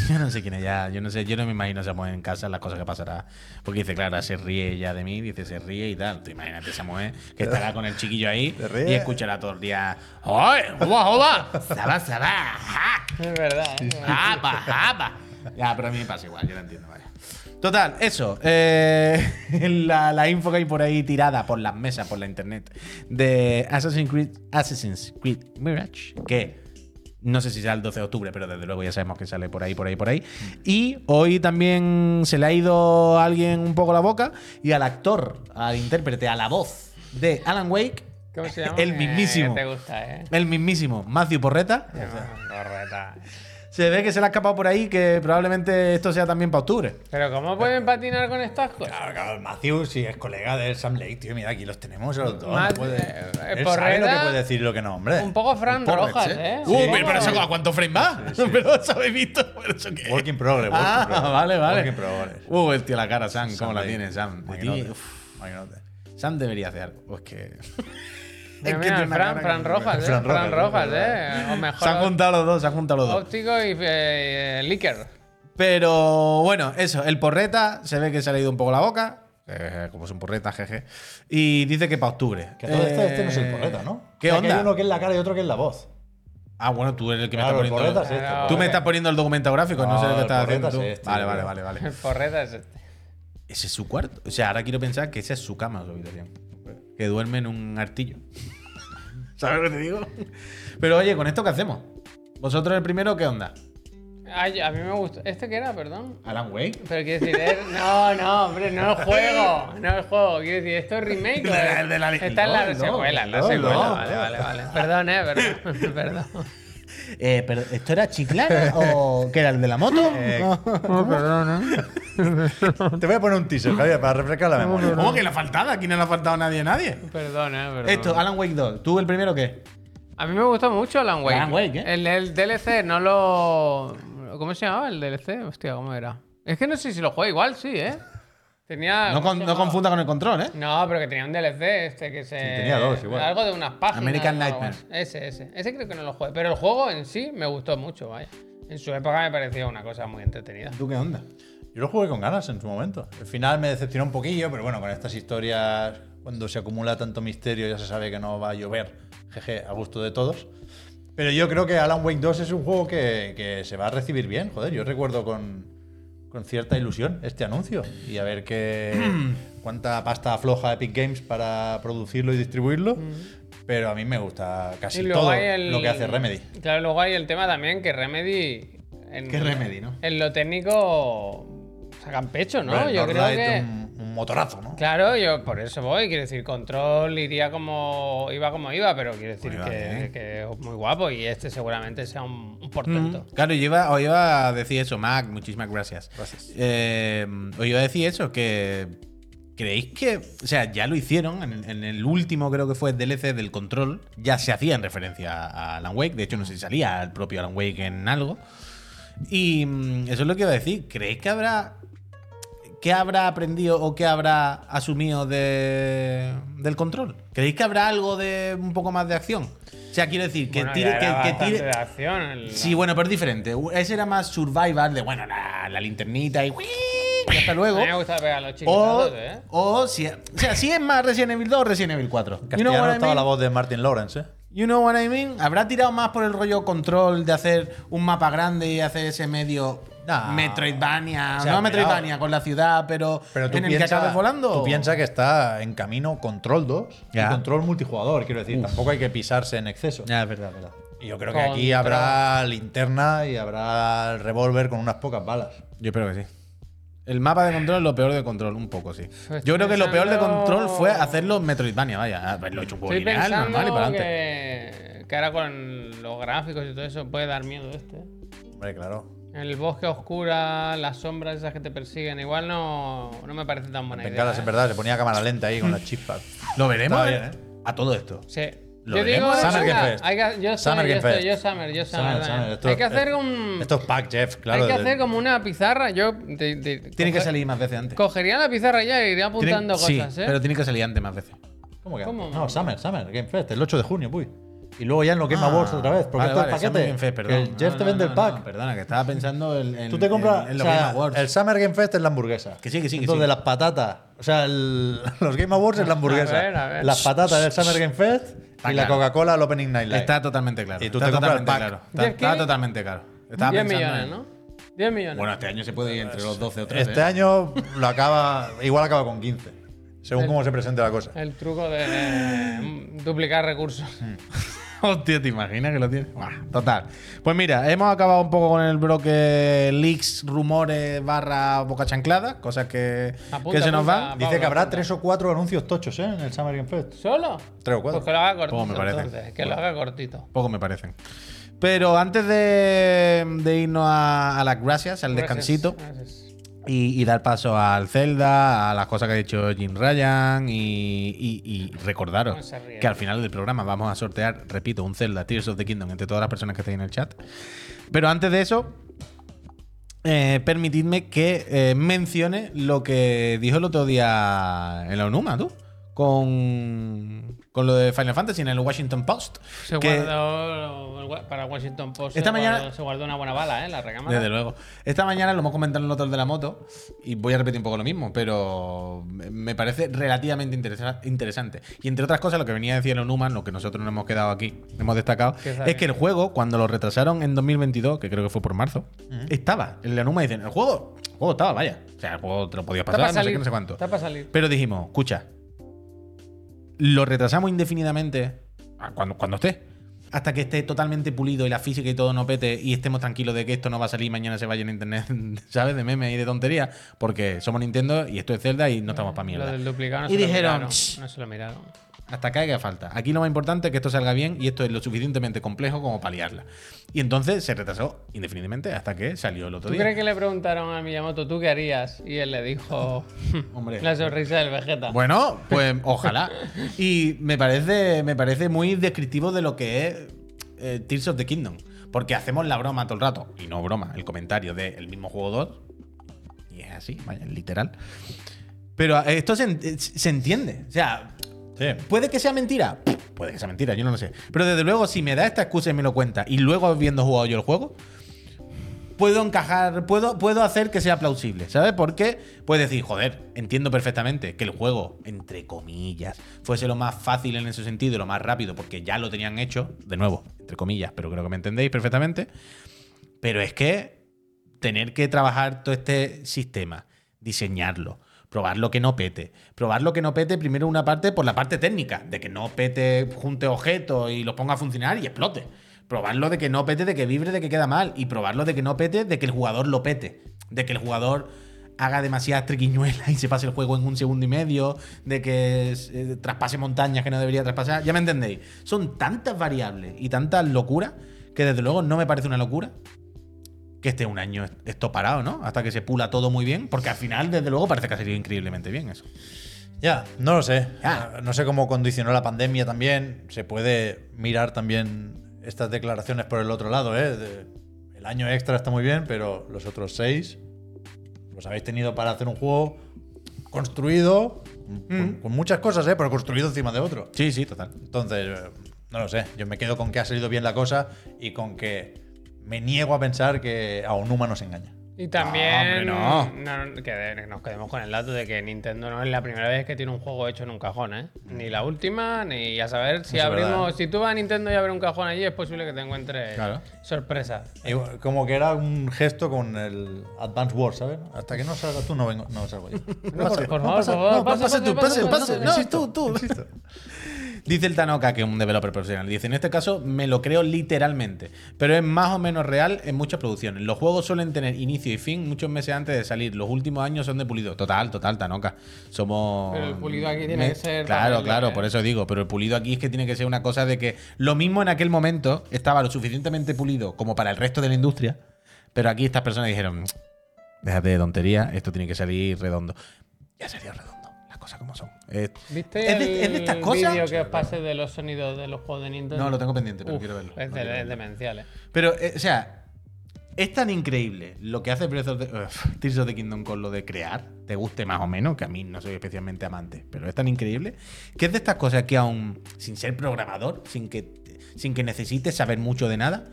Yo no sé quién es ya. Yo no sé, yo no me imagino Samuel en casa las cosas que pasará. Porque dice, claro, se ríe ya de mí, dice, se ríe y tal. Tú imagínate Samuel que estará con el chiquillo ahí y escuchará todo el día. ¡Ay! ¡Hola, hola! ¡Saba, saba! ¡Ja! Es verdad. ¿eh? ¡Japa, japa! Ya, pero a mí me pasa igual, yo lo entiendo, vaya. Total, eso. eh, la, la info que hay por ahí tirada por las mesas, por la internet, de Assassin's Creed, Assassin's Creed Mirage, que no sé si será el 12 de octubre, pero desde luego ya sabemos que sale por ahí, por ahí, por ahí. Y hoy también se le ha ido a alguien un poco la boca y al actor, al intérprete, a la voz de Alan Wake, ¿Cómo se llama? El mismísimo. Eh, te gusta, ¿eh? el mismísimo Matthew Porreta. Correcta. Se ve que se le ha escapado por ahí que probablemente esto sea también para octubre. Pero ¿cómo pueden patinar con estas cosas? Claro, claro, el Matthew sí es colega del Sam Lake, tío. Mira, aquí los tenemos los dos. Más- no puede- eh, Él Porreta- sabe lo que puede decir y lo que no, hombre. Un poco Fran Rojas, ¿eh? Uh, pero, poco- pero eso, ¿a cuánto frame va? Pero eso habéis visto. ¿Pero eso qué es? Work in progress, work in Ah, progress. vale, vale. Work in progress. Uh, el tío, la cara, Sam, ¿cómo Sam la tiene, Sam? De. Sam debería hacer algo. Pues que. Mira, que mira, Fran, Fran que- Rojas, ¿eh? Fran Fran Rojas, ¿eh? O mejor Se han juntado los dos, se han juntado los dos. óptico y eh, Licker. Pero bueno, eso, el porreta se ve que se ha leído un poco la boca. eh, como es un porreta, jeje. Y dice que para octubre. Que todo esto, este no es el Eh, porreta, ¿no? ¿Qué O sea, que onda? hay uno que es la cara y otro que es la voz. Ah, bueno, tú eres el que me está el poniendo. porreta es este. Tú me estás poniendo el documento gráfico, no, No, sé lo que el estás haciendo es este, vale, vale, vale, vale. El porreta es este. Ese es su cuarto. O sea, ahora quiero pensar que esa es su cama, su habitación. Que duerme en un artillo. ¿Sabes lo que te digo? Pero oye, ¿con esto qué hacemos? ¿Vosotros el primero qué onda? Ay, a mí me gustó. ¿Este qué era, perdón? Alan Wake. Pero quiero decir, es- no, no, hombre, no el juego. No el juego. Quiero decir, ¿esto es remake? o El de la- es- de la- Está en la no, no, secuela, en la no, secuela. no. Vale, vale, vale. Perdón, eh, perdón. perdón. Eh, pero ¿esto era Chiclana o qué era el de la moto? No, perdón, eh. Te voy a poner un teaser, Javier, para refrescar la memoria. ¿Cómo que le ha faltado? Aquí no le ha faltado a nadie, nadie. Perdón, eh, perdón. Esto, Alan Wake 2. ¿Tú el primero qué? A mí me gustó mucho Alan Wake. Alan Wake, ¿eh? El, el DLC no lo. ¿Cómo se llamaba el DLC? Hostia, ¿cómo era? Es que no sé si lo juego igual, sí, ¿eh? Tenía. No, ¿cómo con- no confunda con el control, ¿eh? No, pero que tenía un DLC este que se. tenía dos igual. Algo de unas páginas. American Nightmare. Ese, ese. Ese creo que no lo jugué. Pero el juego en sí me gustó mucho, vaya. En su época me parecía una cosa muy entretenida. ¿Tú qué onda? Yo lo jugué con ganas en su momento. El final me decepcionó un poquillo, pero bueno, con estas historias, cuando se acumula tanto misterio, ya se sabe que no va a llover. Jeje, a gusto de todos. Pero yo creo que Alan Wake 2 es un juego que, que se va a recibir bien. Joder, yo recuerdo con, con cierta ilusión este anuncio. Y a ver qué, cuánta pasta afloja Epic Games para producirlo y distribuirlo. Pero a mí me gusta casi todo el- lo que hace Remedy. Claro, luego hay el tema también que Remedy. En, ¿Qué Remedy, no? En lo técnico. Sacan pecho, ¿no? Yo creo que. un, un motorazo, ¿no? Claro, yo por eso voy. Quiero decir, Control iría como iba como iba, pero quiero decir Pues iba que, es muy guapo y este seguramente sea un, un portento. Claro, yo iba, os iba a decir eso, Mac, muchísimas gracias. Gracias. Eh, os iba a decir eso, que creéis que, o sea, ya lo hicieron en, en el último, creo que fue DLC del Control, ya se hacía en referencia a Alan Wake, de hecho no sé si salía el propio Alan Wake en algo. Y mm, eso es lo que iba a decir, ¿creéis que habrá... ¿Qué habrá aprendido o qué habrá asumido de, del control? ¿Creéis que habrá algo de un poco más de acción? O sea, quiero decir, que Bueno, tire, ya que, era que tire, de acción. el- Sí, bueno, pero es diferente. Ese era más survival de, bueno, la, la linternita y, y hasta A luego. mí me gusta pegar los O, ¿eh? o si, o sea, si es más Resident Evil 2 o Resident Evil 4. En You know castellano what I estaba mean? la voz de Martin Lawrence, ¿eh? You know what I mean? ¿Habrá tirado más por el rollo control de hacer un mapa grande y hacer ese medio No. Metroidvania? O sea, no. Metroidvania con la ciudad, pero, Pero tú en el que acabes volando. Tú piensas que está en camino Control 2 Ya. y Control multijugador, quiero decir. Tampoco hay que pisarse en exceso. Ya, es verdad, es verdad. Y yo creo que aquí habrá linterna y habrá el revólver con unas pocas balas. Yo espero que sí. El mapa de control es lo peor de control, un poco, sí. Estoy Yo creo que lo peor de control fue hacerlo Metroidvania, vaya. Haberlo hecho un juego Estoy lineal, normal y para adelante. que, que ahora con los gráficos y todo eso puede dar miedo este. Hombre, claro. El bosque oscura, las sombras esas que te persiguen, igual no, no me parece tan buena idea. Es ¿eh? verdad, se ponía cámara lenta ahí con las chispas. Lo veremos Está eh, bien, ¿eh? a todo esto. Sí. Lo yo digo, veremos. Summer Game Fest. hay que- yo soy, Summer yo Game estoy- Fest. yo Summer, yo Summer. Summer, también. Summer, esto- hay que hacer un, Esto es pack, Jeff, claro. hay que de- hacer como una pizarra. Yo de- de- Tiene que coge- salir más veces antes. Cogería la pizarra ya y iría Tiene- apuntando sí, cosas, ¿eh? pero tiene que salir antes más veces. ¿Cómo que? ¿Cómo? No, Summer, Summer, Game Fest, el 8 de junio, puy. Y luego ya en los Game Ah, Awards otra vez, porque vale, esto vale, es paquete. Game Fest, que perdón. el Jeff No, te no, vende no, el pack. no, perdona, que estaba pensando en, en- Tú te compras. en, en o los sea, Game Awards. El Summer Game Fest es la hamburguesa. Que sí, que sí, que Esto sí. de las patatas. O sea, el- los Game Awards es la hamburguesa. A ver, a ver. Las patatas del Summer Game Fest Está y la. Coca-Cola al Opening Night Live. Está totalmente claro. Y tú está te compras el totalmente pack. claro. Está, ¿Diez está totalmente claro. Estaba 10 pensando millones, en- ¿no? 10 millones. Bueno, este año se puede ir entre los 12 o 13. Este ¿eh? año lo acaba. Igual acaba con 15. Según El- cómo se presente la cosa. El truco de eh, duplicar recursos. Hostia, ¿te imaginas que lo tiene? Buah, total. Pues mira, hemos acabado un poco con el bloque leaks, rumores, barra boca chanclada, cosas que, Apunta, que se nos apunta. van. Dice que habrá apunta. tres o cuatro anuncios tochos ¿eh? en el Summer Game Fest. ¿Solo? Tres o cuatro. Pues que lo haga cortito. Poco me parece. entonces, que lo haga cortito. Poco me parecen. Pero antes de, de irnos a, a las gracias, al descansito, gracias. Y, y dar paso al Zelda, a las cosas que ha dicho Jim Ryan y, y- y recordaros que al final del programa vamos a sortear, repito, un Zelda Tears of the Kingdom entre todas las personas que estáis en el chat. Pero antes de eso, eh, permitidme que eh, mencione lo que dijo el otro día en la Onuma, tú, con, con lo de Final Fantasy en el Washington Post. Se que- guardó para Washington Post. Esta se mañana- guardó, se guardó una buena bala, ¿eh? La recámara. Desde luego. Esta mañana lo hemos comentado en el otro de la moto y voy a repetir un poco lo mismo, pero me- parece relativamente interesa- interesante. Y entre otras cosas, lo que venía a decir el Onuman, lo que nosotros nos hemos quedado aquí, hemos destacado, es que el juego, cuando lo retrasaron en 2022, que creo que fue por marzo, estaba. En la Onuma dicen, el juego, el juego estaba, vaya. O sea, el juego te lo podías pasar, no sé qué, no sé cuánto. Está para salir. Pero dijimos, escucha, lo retrasamos indefinidamente cuando, cuando esté. Hasta que esté totalmente pulido y la física y todo no pete y estemos tranquilos de que esto no va a salir y mañana se vaya en internet, ¿sabes? De memes y de tonterías. Porque somos Nintendo y esto es Zelda y no estamos para Lo mierda. del duplicado no Y se lo dijeron. No se lo miraron. Hasta que haga falta. Aquí lo más importante es que esto salga bien y esto es lo suficientemente complejo como para liarla. Y entonces se retrasó indefinidamente hasta que salió el otro ¿Tú día. crees que le preguntaron a Miyamoto, ¿tú qué harías? Y él le dijo, Hombre. la sonrisa del Vegeta. Bueno, pues ojalá. Y me parece, me parece muy descriptivo de lo que es eh, Tears of the Kingdom. Porque hacemos la broma todo el rato. Y no broma, el comentario del mismo juego 2. Y es así, vaya, literal. Pero esto se, se entiende. O sea, ¿Puede que sea mentira? Puede que sea mentira, yo no lo sé. Pero desde luego, si me da esta excusa y me lo cuenta, y luego habiendo jugado yo el juego, puedo encajar, puedo, puedo hacer que sea plausible, ¿sabes? Porque puedes decir, joder, entiendo perfectamente que el juego, entre comillas, fuese lo más fácil en ese sentido y lo más rápido, porque ya lo tenían hecho, de nuevo, entre comillas, pero creo que me entendéis perfectamente. Pero es que tener que trabajar todo este sistema, diseñarlo, probar lo que no pete. Probar lo que no pete primero una parte por la parte técnica, de que no pete, junte objetos y los ponga a funcionar y explote. Probarlo de que no pete, de que vibre, de que queda mal. Y probarlo de que no pete, de que el jugador lo pete. De que el jugador haga demasiadas triquiñuelas y se pase el juego en un segundo y medio, de que eh, traspase montañas que no debería traspasar. Ya me entendéis. Son tantas variables y tantas locuras que desde luego no me parece una locura que esté un año esto parado, ¿no? Hasta que se pula todo muy bien, porque al final, desde luego, parece que ha salido increíblemente bien eso. Ya, no lo sé. Ya. No sé cómo condicionó la pandemia también. Se puede mirar también estas declaraciones por el otro lado, ¿eh? De- el año extra está muy bien, pero los otros seis los habéis tenido para hacer un juego construido con, con muchas cosas, ¿eh? Pero construido encima de otro. Sí, sí, total. Entonces, eh, no lo sé. Yo me quedo con que ha salido bien la cosa y con que me niego a pensar que a Onuma nos engaña. Y también No, hombre, no, que nos quedemos con el dato de que Nintendo no es la primera vez que tiene un juego hecho en un cajón, ¿eh? Ni la última, ni a saber si es abrimos. verdad. Si tú vas a Nintendo y abres un cajón allí, es posible que te encuentres Claro. sorpresa. Y como que era un gesto con el Advance Wars, ¿sabes? Hasta que no salgas tú, no, vengo, no salgo yo. No, por, por favor, por favor, pasa, pasa, tú, pasa, pasa, pasa, pasa. No, tú, tú. Dice el Tanoka, que es un developer profesional. Dice, en este caso me lo creo literalmente, pero es más o menos real en muchas producciones. Los juegos suelen tener inicio y fin muchos meses antes de salir. Los últimos años son de pulido. Total, total, Tanoka. Somos... Pero el pulido aquí tiene que ser Claro, claro, ¿eh? por eso digo. Pero el pulido aquí es que tiene que ser una cosa de que lo mismo en aquel momento estaba lo suficientemente pulido como para el resto de la industria, pero aquí estas personas dijeron, déjate de tontería, esto tiene que salir redondo. Ya salió redondo, cosas como son. Eh, ¿Viste ¿Es de- es de estas el cosas? vídeo que os pasé de los sonidos de los juegos de Nintendo? No, lo tengo pendiente, pero Uf, quiero verlo. Es, No de- quiero es verlo. demencial, ¿eh? Pero, eh, o sea, es tan increíble lo que hace Breath of the, uf, Tears of the Kingdom con lo de crear, te guste más o menos, que a mí no soy especialmente amante, pero es tan increíble que es de estas cosas que aún sin ser programador, sin que, sin que necesites saber mucho de nada,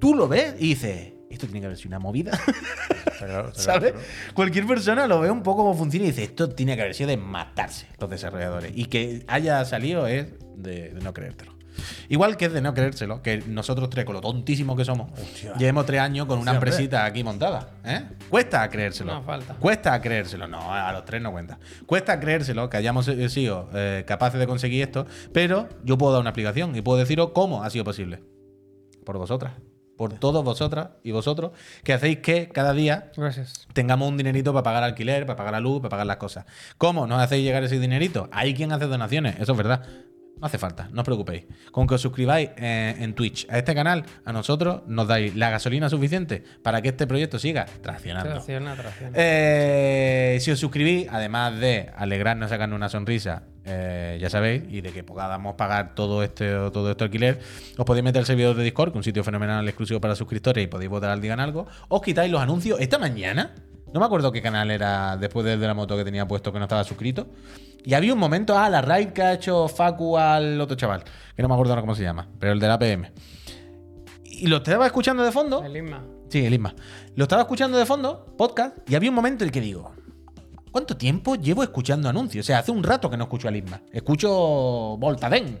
tú lo ves y dices, esto tiene que haber sido una movida. Está claro, está ¿Sabes? claro, pero- Cualquier persona lo ve un poco cómo funciona y dice, esto tiene que haber sido de matarse los desarrolladores. Y que haya salido es de, de no creértelo. Igual que es de no creérselo, que nosotros tres, con lo tontísimos que somos, llevemos tres años con una hombre. empresita aquí montada. ¿eh? Cuesta creérselo. No falta. Cuesta creérselo. No, a los tres no cuenta. Cuesta creérselo que hayamos eh, sido eh, capaces de conseguir esto, pero yo puedo dar una explicación y puedo deciros cómo ha sido posible. Por vosotras. Por todos vosotras y vosotros que hacéis que cada día Gracias. tengamos un dinerito para pagar alquiler, para pagar la luz, para pagar las cosas. ¿Cómo nos hacéis llegar ese dinerito? Hay quien hace donaciones, eso es verdad. No hace falta, no os preocupéis. Con que os suscribáis eh, en Twitch a este canal, a nosotros nos dais la gasolina suficiente para que este proyecto siga traccionando. Tracciona, tracciona. Eh, si os suscribís, además de alegrarnos sacando una sonrisa, eh, ya sabéis, y de que podamos pagar todo este todo este alquiler, os podéis meter al servidor de Discord, que es un sitio fenomenal exclusivo para suscriptores, y podéis votar al Digan Algo. Os quitáis los anuncios esta mañana. No me acuerdo qué canal era después del de la moto que tenía puesto que no estaba suscrito. Y había un momento, ah, la raid que ha hecho Facu al otro chaval, que no me acuerdo cómo se llama, pero el de la PM. Y lo estaba escuchando de fondo. El Isma. Sí, el Isma. Lo estaba escuchando de fondo, podcast, y había un momento en el que digo, ¿cuánto tiempo llevo escuchando anuncios? O sea, hace un rato que no escucho al Isma. Escucho Voltaden.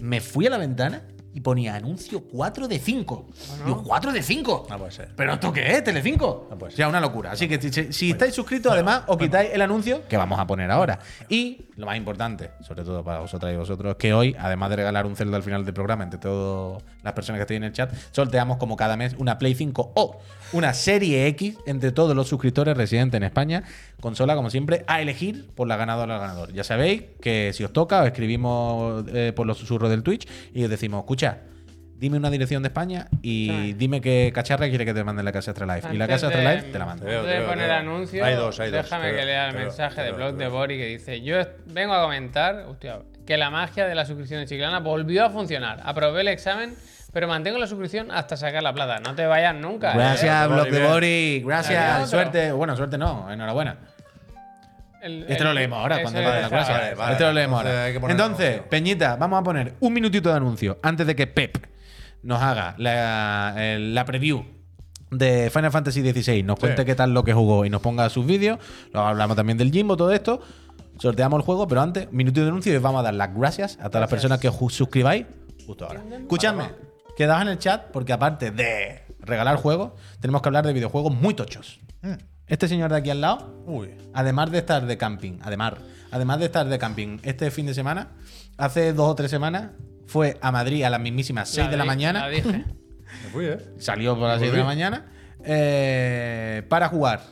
Me fui a la ventana y ponía anuncio 4 de 5. Digo, 4 de 5. No puede ser. ¿Pero esto qué es? ¿Telecinco? No puede sea, una locura. Así que si, estáis suscritos, además, os quitáis el anuncio que vamos a poner ahora. Y lo más importante, sobre todo para vosotras y vosotros, que hoy, además de regalar un Zelda al final del programa entre todas las personas que estén en el chat, sorteamos como cada mes una Play 5 o una Serie X entre todos los suscriptores residentes en España. Consola, como siempre, a elegir por la ganadora o el ganador. Ya sabéis que si os toca, os escribimos eh, por los susurros del Twitch y os decimos, escucha. Dime una dirección de España y Sí. dime qué cacharra quiere que te manden la casa Astralife. Y la casa de- Astralife te la veo, Antes te de poner anuncio, Hay dos, hay dos. déjame que lea el mensaje de blog de. Bori que dice: Yo vengo a comentar hostia, que la magia de la suscripción de Chiclana volvió a funcionar. Aprobé el examen, pero mantengo la suscripción hasta sacar la plata. No te vayas nunca. ¿eh? Gracias, Bori, Block de. Bori. Gracias. Suerte. Bueno, suerte no. Enhorabuena. El- Este el- lo leemos ahora, cuando va de la clase. vale, vale. este lo leemos Entonces ahora. Peñita, vamos a poner un minutito de anuncio antes de que Pep nos haga la, la preview de Final Fantasy XVI, nos cuente qué tal lo que jugó y nos ponga sus vídeos. Luego hablamos también del Jimbo, todo esto. Sorteamos el juego, pero antes, minutito de anuncio y os vamos a dar las gracias a todas las personas que suscribáis justo ahora. Escuchadme, quedaos en el chat porque aparte de regalar juegos, tenemos que hablar de videojuegos muy tochos. Este señor de aquí al lado Uy. Además de estar de camping, además, además de estar de camping este fin de semana, hace dos o tres semanas fue a Madrid a las mismísimas 6 de la mañana. La dije. Me fui, ¿eh? Salió por las 6 de la mañana eh, para jugar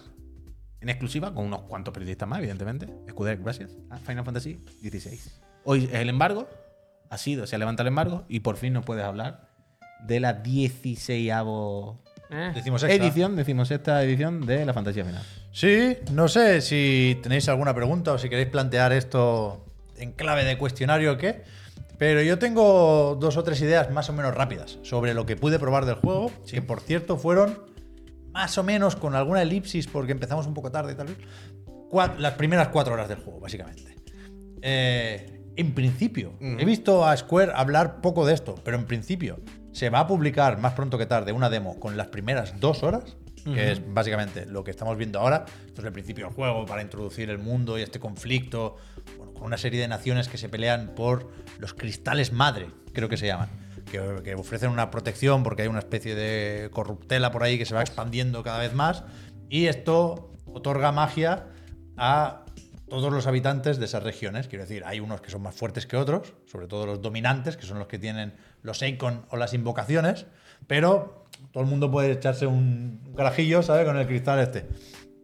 en exclusiva con unos cuantos periodistas más, evidentemente. Escuder, gracias. A Final Fantasy XVI. Hoy es el embargo, ha sido, se ha levantado el embargo y por fin nos puedes hablar de la 16 Eh, Decimos extra. edición, decimos esta edición de la fantasía final. Sí, no sé si tenéis alguna pregunta o si queréis plantear esto en clave de cuestionario o qué. Pero yo tengo dos o tres ideas más o menos rápidas sobre lo que pude probar del juego, que por cierto fueron más o menos con alguna elipsis porque empezamos un poco tarde y tal vez. las primeras cuatro horas del juego, básicamente. Eh, en principio, he visto a Square hablar poco de esto, pero en principio se va a publicar más pronto que tarde una demo con las primeras dos horas, que es básicamente lo que estamos viendo ahora. Esto es el principio del juego para introducir el mundo y este conflicto bueno, con una serie de naciones que se pelean por los cristales madre, creo que se llaman. Que, que ofrecen una protección porque hay una especie de corruptela por ahí que se va expandiendo cada vez más. Y esto otorga magia a todos los habitantes de esas regiones. Quiero decir, hay unos que son más fuertes que otros, sobre todo los dominantes, que son los que tienen los Eikon o las invocaciones, pero todo el mundo puede echarse un garajillo, ¿sabes? Con el cristal este.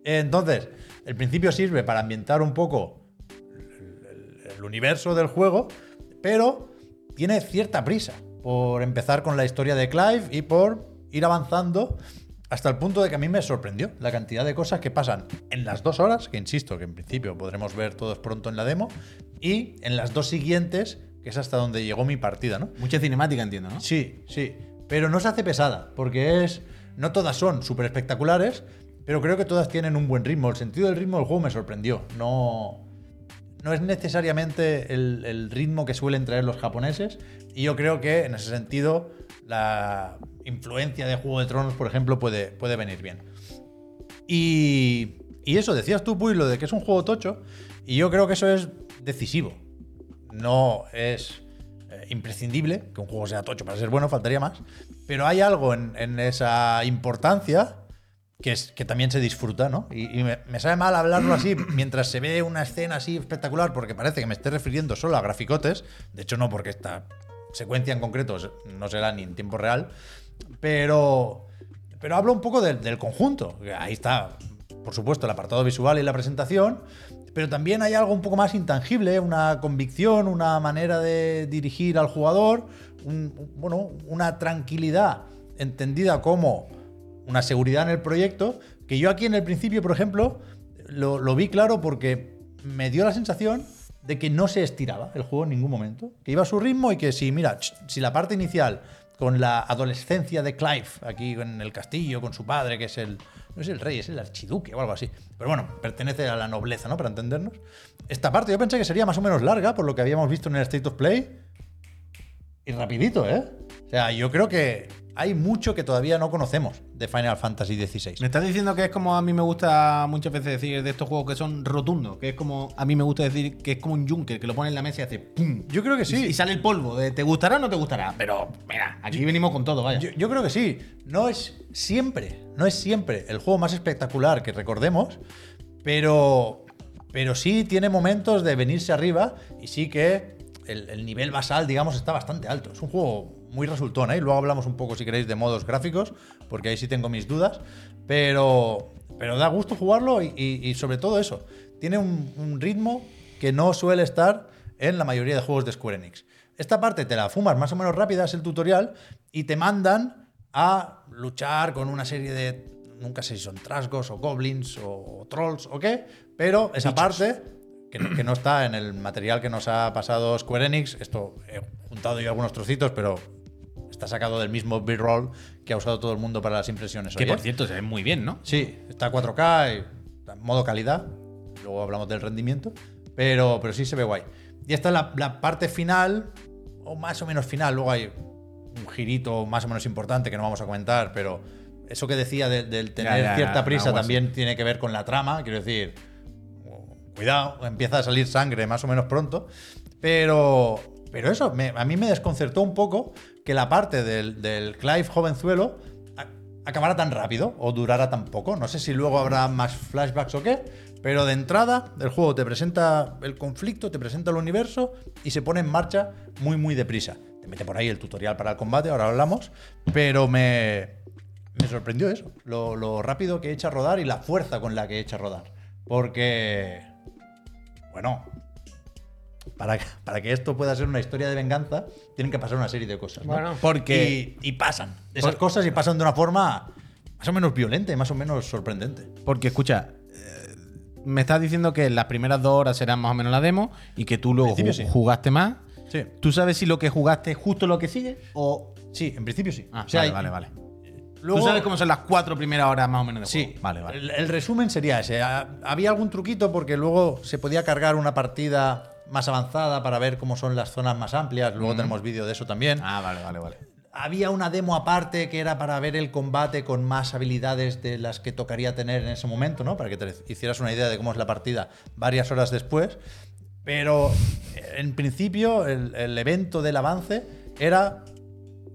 Entonces, el principio sirve para ambientar un poco el, el universo del juego, pero tiene cierta prisa por empezar con la historia de Clive y por ir avanzando hasta el punto de que a mí me sorprendió la cantidad de cosas que pasan en las dos horas, que insisto que en principio podremos ver todos pronto en la demo, y en las dos siguientes, que es hasta donde llegó mi partida, ¿no? Mucha cinemática, entiendo, ¿no? Sí, sí. Pero no se hace pesada, porque es. No todas son súper espectaculares, pero creo que todas tienen un buen ritmo. El sentido del ritmo del juego me sorprendió. No. No es necesariamente el, el ritmo que suelen traer los japoneses. Y yo creo que en ese sentido la influencia de Juego de Tronos, por ejemplo, puede, puede venir bien. Y, y eso, decías tú, Puy, lo de que es un juego tocho. Y yo creo que eso es decisivo. No es eh, imprescindible que un juego sea tocho para ser bueno, faltaría más. Pero hay algo en, en esa importancia que, es, que también se disfruta, ¿no? Y, y me, me sabe mal hablarlo así mientras se ve una escena así espectacular, porque parece que me esté refiriendo solo a graficotes. De hecho, no, porque esta secuencia en concreto no será ni en tiempo real. Pero, pero hablo un poco del conjunto. Ahí está, por supuesto, el apartado visual y la presentación. Pero también hay algo un poco más intangible, una convicción, una manera de dirigir al jugador, un- bueno, una tranquilidad entendida como una seguridad en el proyecto, que yo aquí en el principio, por ejemplo, lo, lo vi claro porque me dio la sensación de que no se estiraba el juego en ningún momento, que iba a su ritmo y que si, mira, si la parte inicial con la adolescencia de Clive aquí en el castillo con su padre, que es el no es el rey, es el archiduque o algo así. Pero bueno, pertenece a la nobleza, ¿no? Para entendernos. Esta parte yo pensé que sería más o menos larga por lo que habíamos visto en el State of Play. Y rapidito, ¿eh? O sea, yo creo que hay mucho que todavía no conocemos de Final Fantasy XVI. Me estás diciendo que es como a mí me gusta muchas veces decir de estos juegos que son rotundos, que es como a mí me gusta decir que es como un Junker, que lo pone en la mesa y hace ¡pum! Yo creo que sí. Y, sale el polvo, de te gustará o no te gustará. Pero, mira, aquí venimos con todo, vaya. Yo, yo creo que sí. No es siempre, no es siempre el juego más espectacular que recordemos, pero, pero sí tiene momentos de venirse arriba y sí que el, el nivel basal, digamos, está bastante alto. Es un juego muy resultón, ¿eh? Y luego hablamos un poco, si queréis, de modos gráficos, porque ahí sí tengo mis dudas, pero, pero da gusto jugarlo y, y- y sobre todo eso. Tiene un, un ritmo que no suele estar en la mayoría de juegos de Square Enix. Esta parte te la fumas más o menos rápida, es el tutorial, y te mandan a luchar con una serie de. Nunca sé si son trasgos o goblins o, trolls o qué, pero esa parte, que no, que no está en el material que nos ha pasado Square Enix, esto he juntado yo algunos trocitos, pero está sacado del mismo B-roll que ha usado todo el mundo para las impresiones. que Oye, por cierto se ve muy bien, ¿no? Sí, está a 4K, y está en modo calidad. luego hablamos del rendimiento, pero, pero sí se ve guay. Y esta es la, la parte final, o más o menos final, luego hay un girito más o menos importante que no vamos a comentar, pero eso que decía del, del tener ya, cierta ya, prisa algo así. también tiene que ver con la trama, quiero decir, cuidado, empieza a salir sangre más o menos pronto, pero, pero eso, me- a mí me desconcertó un poco que la parte del, del Clive jovenzuelo a- acabara tan rápido o durara tan poco. No sé si luego habrá más flashbacks o qué, pero de entrada el juego te presenta el conflicto, te presenta el universo y se pone en marcha muy, muy deprisa. Te mete por ahí el tutorial para el combate, ahora hablamos, pero me, me sorprendió eso, lo, lo rápido que echa a rodar y la fuerza con la que echa a rodar. Porque, bueno, para, que- para que esto pueda ser una historia de venganza, tienen que pasar una serie de cosas. ¿no? Bueno. Porque- Y, y pasan esas Por- cosas y pasan de una forma más o menos violenta y más o menos sorprendente. Porque, escucha, eh, me estás diciendo que las primeras dos horas serán más o menos la demo y que tú luego sí. jugaste más. Sí. ¿Tú sabes si lo que jugaste es justo lo que sigue? O. Sí, en principio sí. Ah, O sea, vale, hay- vale, vale. luego- ¿Tú sabes cómo son las cuatro primeras horas más o menos de Sí, juego? Vale, vale. El, el resumen sería ese. Ha- Había algún truquito porque luego se podía cargar una partida más avanzada para ver cómo son las zonas más amplias. Luego tenemos vídeo de eso también. Ah, vale, vale, vale. Había una demo aparte que era para ver el combate con más habilidades de las que tocaría tener en ese momento, ¿no? Para que te hicieras una idea de cómo es la partida varias horas después. Pero en principio el, el evento del avance era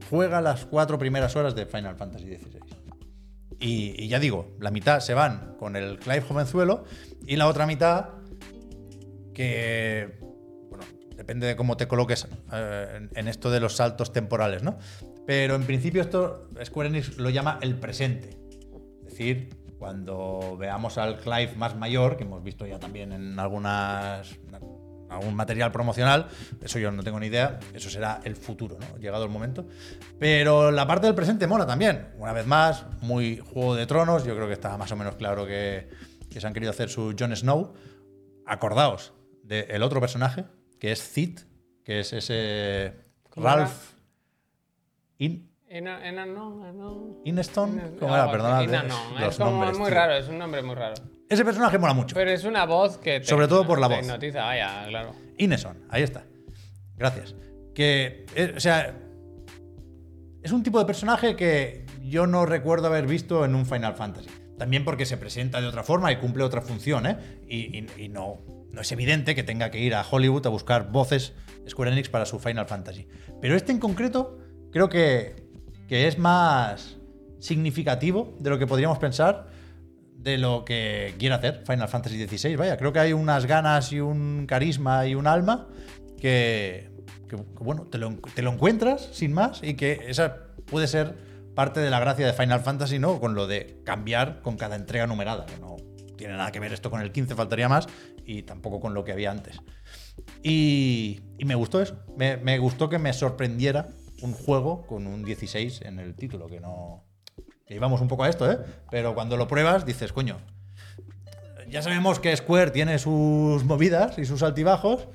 juega las cuatro primeras horas de Final Fantasy XVI. Y, y ya digo, la mitad se van con el Clive jovenzuelo y la otra mitad que, depende de cómo te coloques eh, en, esto de los saltos temporales, ¿no? Pero en principio esto Square Enix lo llama el presente. Es decir, cuando veamos al Clive más mayor, que hemos visto ya también en algunas algún material promocional, eso yo no tengo ni idea, eso será el futuro, ¿no? Llegado el momento. Pero la parte del presente mola también. Una vez más, muy Juego de Tronos, yo creo que está más o menos claro que se han querido hacer su Jon Snow. Acordaos del otro personaje, que es Cid, que es ese. Ralph In, ¿Cómo era? así. Perdonad. Ena eh, los es nombres, muy tío. raro, es un nombre muy raro. Ese personaje mola mucho. Pero es una voz que te, Sobre todo por la voz. hipnotiza, vaya, claro. Ineson, ahí está. Gracias. Que, eh, o sea, es un tipo de personaje que yo no recuerdo haber visto en un Final Fantasy. También porque se presenta de otra forma y cumple otra función, ¿eh? Y, y- y no, no es evidente que tenga que ir a Hollywood a buscar voces Square Enix para su Final Fantasy. Pero este en concreto creo que, que es más significativo de lo que podríamos pensar de lo que quiere hacer Final Fantasy XVI. Vaya, creo que hay unas ganas y un carisma y un alma que, bueno, te lo, te lo encuentras sin más y que esa puede ser parte de la gracia de Final Fantasy, ¿no? Con lo de cambiar con cada entrega numerada. no tiene nada que ver esto con el 15, faltaría más, y tampoco con lo que había antes. Y, y me gustó eso. Me, me gustó que me sorprendiera un juego con un 16 en el título, que no. que íbamos un poco a esto, ¿eh? Pero cuando lo pruebas dices, coño, ya sabemos que Square tiene sus movidas y sus altibajos,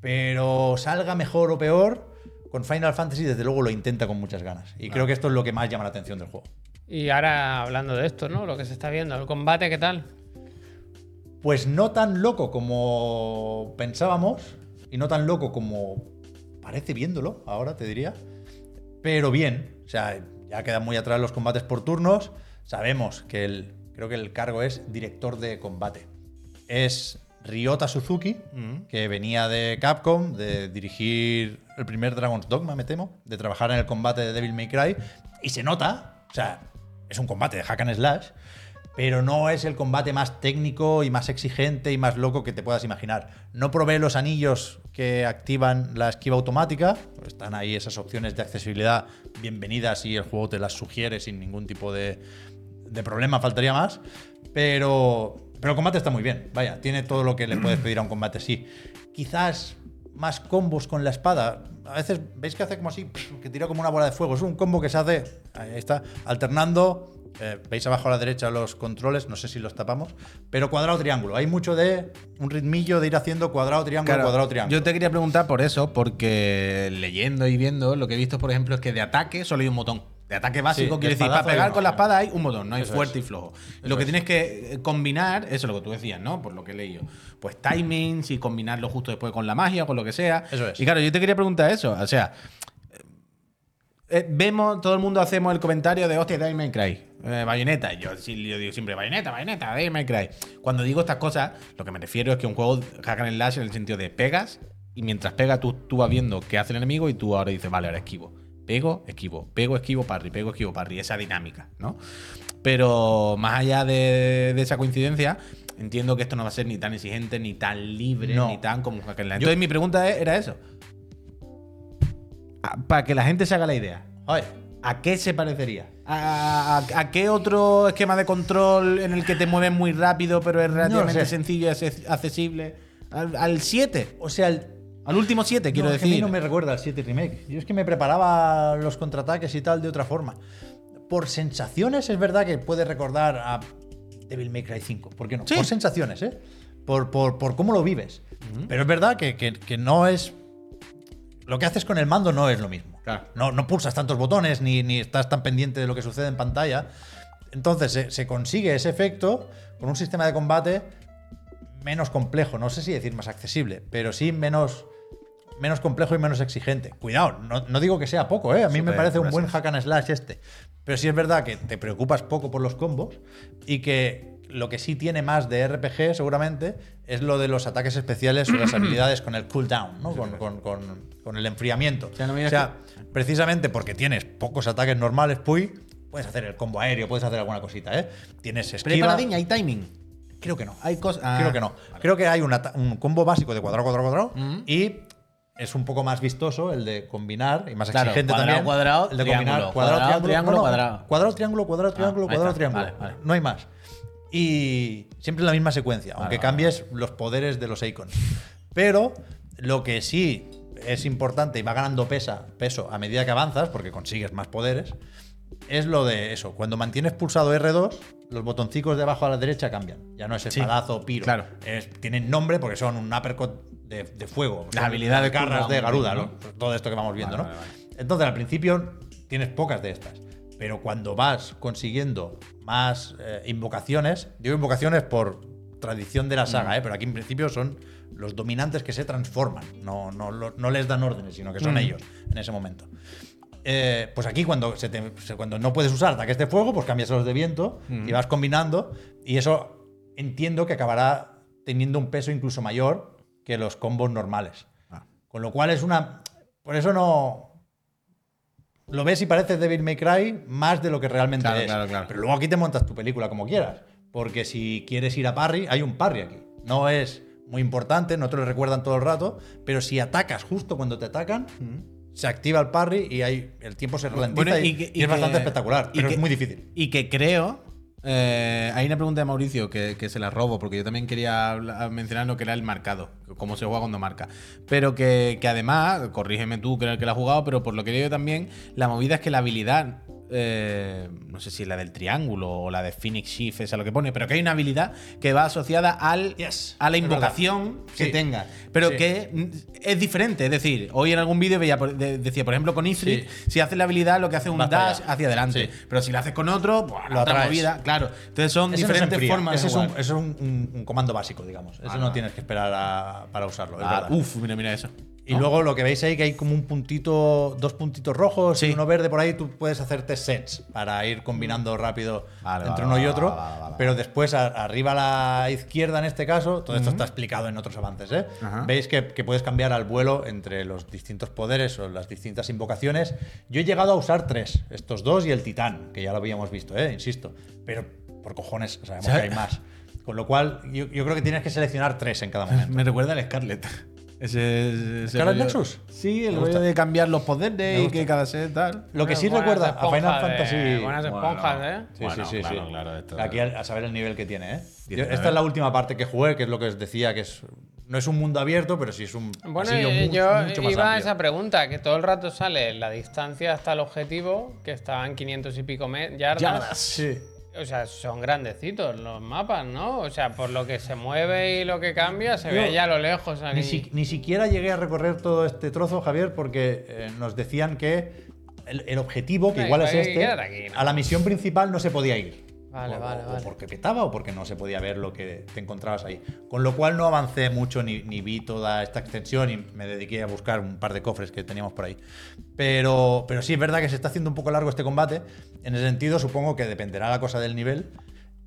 pero salga mejor o peor, con Final Fantasy desde luego lo intenta con muchas ganas. Y creo que esto es lo que más llama la atención del juego. Y ahora hablando de esto, ¿no? Lo que se está viendo, el combate, ¿qué tal? Pues no tan loco como pensábamos y no tan loco como parece viéndolo, ahora te diría, pero bien. O sea, ya quedan muy atrás los combates por turnos. Sabemos que el, creo que el cargo es director de combate. Es Ryota Suzuki, que venía de Capcom, de dirigir el primer Dragon's Dogma, me temo, de trabajar en el combate de Devil May Cry. Y se nota, o sea, es un combate de hack and slash, pero no es el combate más técnico y más exigente y más loco que te puedas imaginar. No probé los anillos que activan la esquiva automática, están ahí esas opciones de accesibilidad bienvenidas y el juego te las sugiere sin ningún tipo de, problema, faltaría más, pero, pero el combate está muy bien, vaya, tiene todo lo que le puedes pedir a un combate así. Quizás más combos con la espada. A veces veis que hace como así, que tira como una bola de fuego. Es un combo que se hace, ahí está, alternando. Eh, veis abajo a la derecha los controles, no sé si los tapamos, pero cuadrado triángulo. Hay mucho de un ritmillo de ir haciendo cuadrado triángulo, Claro, cuadrado triángulo. Yo te quería preguntar por eso, porque leyendo y viendo, lo que he visto, por ejemplo, es que de ataque solo hay un botón. De ataque básico, Sí, quiere de decir, para pegar uno, con la espada hay un botón, no hay fuerte es. y flojo. Eso lo que es. tienes que eh, combinar, eso es lo que tú decías, ¿no? Por lo que he leído. Pues timings y combinarlo justo después con la magia con lo que sea. Eso es. Y claro, yo te quería preguntar eso. O sea, eh, vemos, todo el mundo hacemos el comentario de, hostia, Devil May Cry, eh, bayoneta. Yo, sí, yo digo siempre, bayoneta, bayoneta, Devil May Cry. Cuando digo estas cosas, lo que me refiero es que un juego hack and slash en el sentido de pegas y mientras pega tú, tú vas viendo qué hace el enemigo y tú ahora dices, vale, ahora esquivo. Pego, esquivo, pego, esquivo, parry, pego, esquivo, parry. Esa dinámica, ¿no? Pero más allá de, de esa coincidencia, entiendo que esto no va a ser ni tan exigente, ni tan libre, No. ni tan como un hack and slash. Entonces mi pregunta era eso. Ah, Para que la gente se haga la idea. ¿A qué se parecería? ¿A, a- a qué otro esquema de control en el que te mueves muy rápido, pero es relativamente sencillo y acce- accesible? ¿Al 7? o sea, el, Al último 7, quiero no, que a decir. mí no me recuerda al 7 Remake. Yo es que me preparaba los contraataques y tal de otra forma. Por sensaciones es verdad que puede recordar a Devil May Cry 5. ¿Por qué no? Sí. Por sensaciones, ¿eh? Por, por- por cómo lo vives. Pero es verdad que, que- que no es... Lo que haces con el mando no es lo mismo. Claro. No, no pulsas tantos botones ni, ni estás tan pendiente de lo que sucede en pantalla. Entonces se, se consigue ese efecto con un sistema de combate menos complejo. No sé si decir más accesible, pero sí menos, menos complejo y menos exigente. Cuidado, no, no digo que sea poco, ¿eh? A mí me parece un buen hack and slash este. Pero sí es verdad que te preocupas poco por los combos y que lo que sí tiene más de RPG seguramente es lo de los ataques especiales o las habilidades con el cooldown, ¿no? Con, con- con- con el enfriamiento. sea, no me O digas sea, precisamente porque tienes pocos ataques normales, Puy, puedes hacer el combo aéreo, puedes hacer alguna cosita, ¿eh? Tienes esquiva. Preparadiña, hay timing. Creo que no. Hay cosas. ah, Creo que no. vale. Creo que hay un, combo básico de cuadrado, cuadrado, cuadrado. Mm. Y es un poco más vistoso el de combinar y más Claro, exigente cuadrado, también. cuadrado, el de triángulo. combinar Cuadrado, triángulo, no, no, cuadrado. Cuadrado, triángulo, cuadrado, triángulo, ahí cuadrado, triángulo. Vale, vale. No hay más. Y siempre en la misma secuencia, aunque cambies los poderes de los icons. Pero lo que sí es importante y va ganando pesa, peso a medida que avanzas, porque consigues más poderes, es lo de eso. Cuando mantienes pulsado R2, los botoncicos de abajo a la derecha cambian. Ya no es espadazo o piro. claro. Es- tienen nombre porque son un uppercut de, de fuego. Las Son habilidades garras de Garuda, ¿no? ¿no? todo esto que vamos viendo, Vale, ¿no? vale, Entonces, al principio tienes pocas de estas. Pero cuando vas consiguiendo más eh, invocaciones, digo invocaciones por tradición de la Mm. saga, ¿eh? pero aquí en principio son los dominantes que se transforman. No, no, no les dan órdenes, sino que son Mm. ellos en ese momento. Eh, pues aquí cuando, se te- cuando no puedes usar ataques de fuego, pues cambias a los de viento Mm. y vas combinando. Y eso entiendo que acabará teniendo un peso incluso mayor que los combos normales. Ah. Con lo cual es una... Por eso no... Lo ves y parece Devil May Cry más de lo que realmente Claro, es. claro, claro. Pero luego aquí te montas tu película como quieras. Porque si quieres ir a parry, hay un parry aquí. No es muy importante, no te lo recuerdan todo el rato, pero si atacas justo cuando te atacan, se activa el parry y hay, el tiempo se ralentiza Bueno, y, que- y es bastante espectacular, pero que- es muy difícil. Y que creo. Eh, hay una pregunta de Mauricio que, se la robo, porque yo también quería mencionar lo que era el marcado, cómo se juega cuando marca. Pero que, además, corrígeme tú, que el que la ha jugado, pero por lo que yo también, la movida es que la habilidad, eh, no sé si es la del triángulo o la de Phoenix Shift, esa es lo que pone, pero que hay una habilidad que va asociada al, Yes, a la invocación que Sí. tenga. Pero Sí. que mm, es diferente. Es decir, hoy en algún vídeo de- decía, por ejemplo, con Ifrit, si haces la habilidad, lo que hace es un Vas dash hacia adelante. Sí. Pero si lo haces con otro, pues, Lo otra movida. Claro. Entonces son Ese no se diferentes enfría. formas Ese es, un, es un- un- un comando básico, digamos. Ese Ah, no tienes que esperar a- para usarlo. Ah, uf, mira, mira eso. Y luego lo que veis ahí, que hay como un puntito, dos puntitos rojos Sí. y uno verde por ahí, tú puedes hacerte sets para ir combinando rápido Vale, entre vale, uno y otro. vale. Pero después, a- arriba a la izquierda en este caso, todo esto está explicado en otros avances, ¿eh? Veis que, que puedes cambiar al vuelo entre los distintos poderes o las distintas invocaciones. Yo he llegado a usar tres, estos dos y el titán, que ya lo habíamos visto, ¿eh? Insisto. Pero por cojones, sabemos que hay más. Con lo cual, yo, yo creo que tienes que seleccionar tres en cada momento. Me recuerda al Scarlet. Ese, ese ¿Scarlet rollo- Nexus? Sí, el rollo de cambiar los poderes y que cada set tal. Lo que sí Buenas recuerda a Final de- Fantasy. Buenas esponjas, ¿eh? Sí, Bueno, sí, sí, claro, sí. claro, esto- Aquí a, a saber el nivel que tiene, ¿eh? Yo- 19. esta es la última parte que jugué, que es lo que os decía, que es no es un mundo abierto, pero sí es un Bueno, eh, yo mucho más iba a esa pregunta, que todo el rato sale la distancia hasta el objetivo, que está en 500 y pico me- yardas. Yardas. Sí. O sea, son grandecitos los mapas, ¿no? O sea, por lo que se mueve y lo que cambia, se Yo- ve ya a lo lejos. aquí. Ni, si- ni siquiera llegué a recorrer todo este trozo, Javier, porque eh, nos decían que el, el objetivo, que igual es este, quédate aquí, ¿no? a la misión principal no se podía ir. Vale, o, vale, o vale. porque petaba o porque no se podía ver lo que te encontrabas ahí. Con lo cual no avancé mucho ni, ni vi toda esta extensión y me dediqué a buscar un par de cofres que teníamos por ahí. Pero, pero sí es verdad que se está haciendo un poco largo este combate. En ese sentido, supongo que dependerá la cosa del nivel.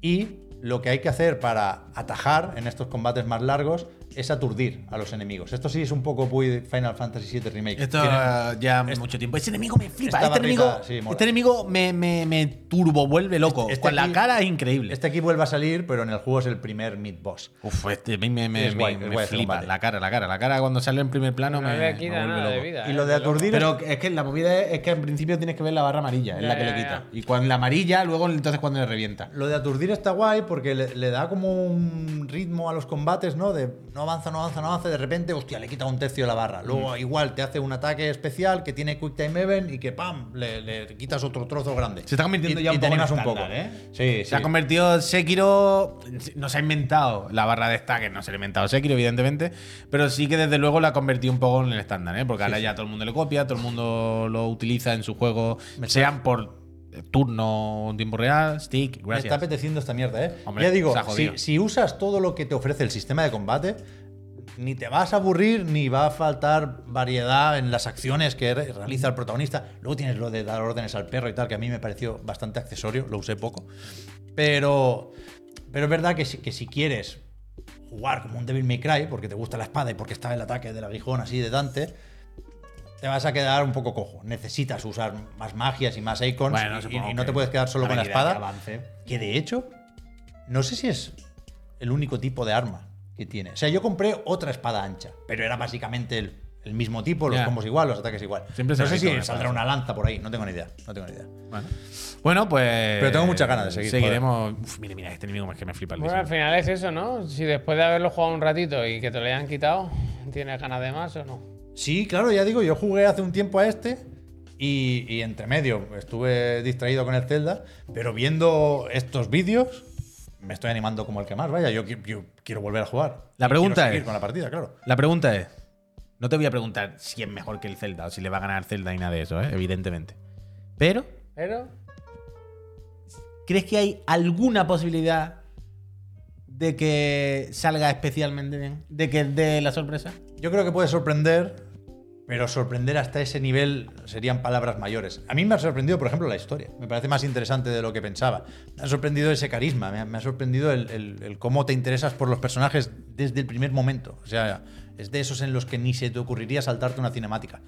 Y lo que hay que hacer para atajar en estos combates más largos es aturdir a los enemigos. Esto sí es un poco muy Final Fantasy VII Remake. Esto Tienen- ya es- mucho tiempo. Ese enemigo me flipa. Este enemigo, sí, este enemigo me, me, me turbo vuelve loco. Este Con la cara es increíble. Este aquí vuelve a salir, pero en el juego es el primer mid boss. Uf, este a mí me, me, me- guay, flipa. La cara, la cara. La cara cuando sale en primer plano No me, quita vuelve nada de loco. vida. Y eh, lo de aturdir Pero es que la movida es, es que al principio tienes que ver la barra amarilla, es Ya, la que ya, le quita. ya. Y cuando la amarilla, luego entonces cuando le revienta. Lo de aturdir está guay porque le, le da como un ritmo a los combates, ¿no? De no avanza, no avanza, no avanza, de repente, hostia, le quita un tercio de la barra. Luego Mm. igual te hace un ataque especial que tiene Quick Time Event y que ¡pam! Le, le quitas otro trozo grande. Se está convirtiendo Y- ya un poco en animas un estándar, poco. ¿eh? Sí, Se ha convertido Sekiro. No se ha inventado la barra de stack, no se le ha inventado Sekiro, evidentemente. Pero sí que desde luego la ha convertido un poco en el estándar, ¿eh? Porque ahora ya todo el mundo le copia, todo el mundo lo utiliza en su juego, Me sean por turno en tiempo real, stick, Me está gracias. apeteciendo esta mierda, ¿eh? Hombre, ya digo, si usas todo lo que te ofrece el sistema de combate, ni te vas a aburrir ni va a faltar variedad en las acciones que re- realiza el protagonista. Luego tienes lo de dar órdenes al perro y tal, que a mí me pareció bastante accesorio, lo usé poco. Pero, pero es verdad que si, que si quieres jugar como un Devil May Cry, porque te gusta la espada y porque está el ataque del aguijón así de Dante, te vas a quedar un poco cojo. Necesitas usar más magias y más icons Bueno, y- no te puedes quedar solo con la que espada. Que de hecho, no sé si es el único tipo de arma que tiene. O sea, yo compré otra espada ancha, pero era básicamente el, el mismo tipo, los combos igual, los ataques igual. Siempre no sé si una saldrá una lanza por ahí, no tengo ni idea. No tengo ni idea. Bueno. Bueno, pues. Pero tengo muchas ganas de seguir, Seguiremos. Uf, mira, mira, este enemigo es que me flipa el Bueno, al final es eso, ¿no? Si después de haberlo jugado un ratito y que te lo hayan quitado, ¿tienes ganas de más o no? Sí, claro, ya digo, yo jugué hace un tiempo a este y, y entre medio estuve distraído con el Zelda, pero viendo estos vídeos me estoy animando como el que más. Vaya, yo, yo quiero volver a jugar. La pregunta es- con la partida, claro. La pregunta es: no te voy a preguntar si es mejor que el Zelda o si le va a ganar Zelda y nada de eso, ¿eh? evidentemente. Pero, Pero, ¿crees que hay alguna posibilidad de que salga especialmente bien? ¿De que dé la sorpresa? Yo creo que puede sorprender, pero sorprender hasta ese nivel serían palabras mayores. A mí me ha sorprendido, por ejemplo, la historia. Me parece más interesante de lo que pensaba. Me ha sorprendido ese carisma, me ha, me ha sorprendido el, el- el cómo te interesas por los personajes desde el primer momento. O sea, es de esos en los que ni se te ocurriría saltarte una cinemática.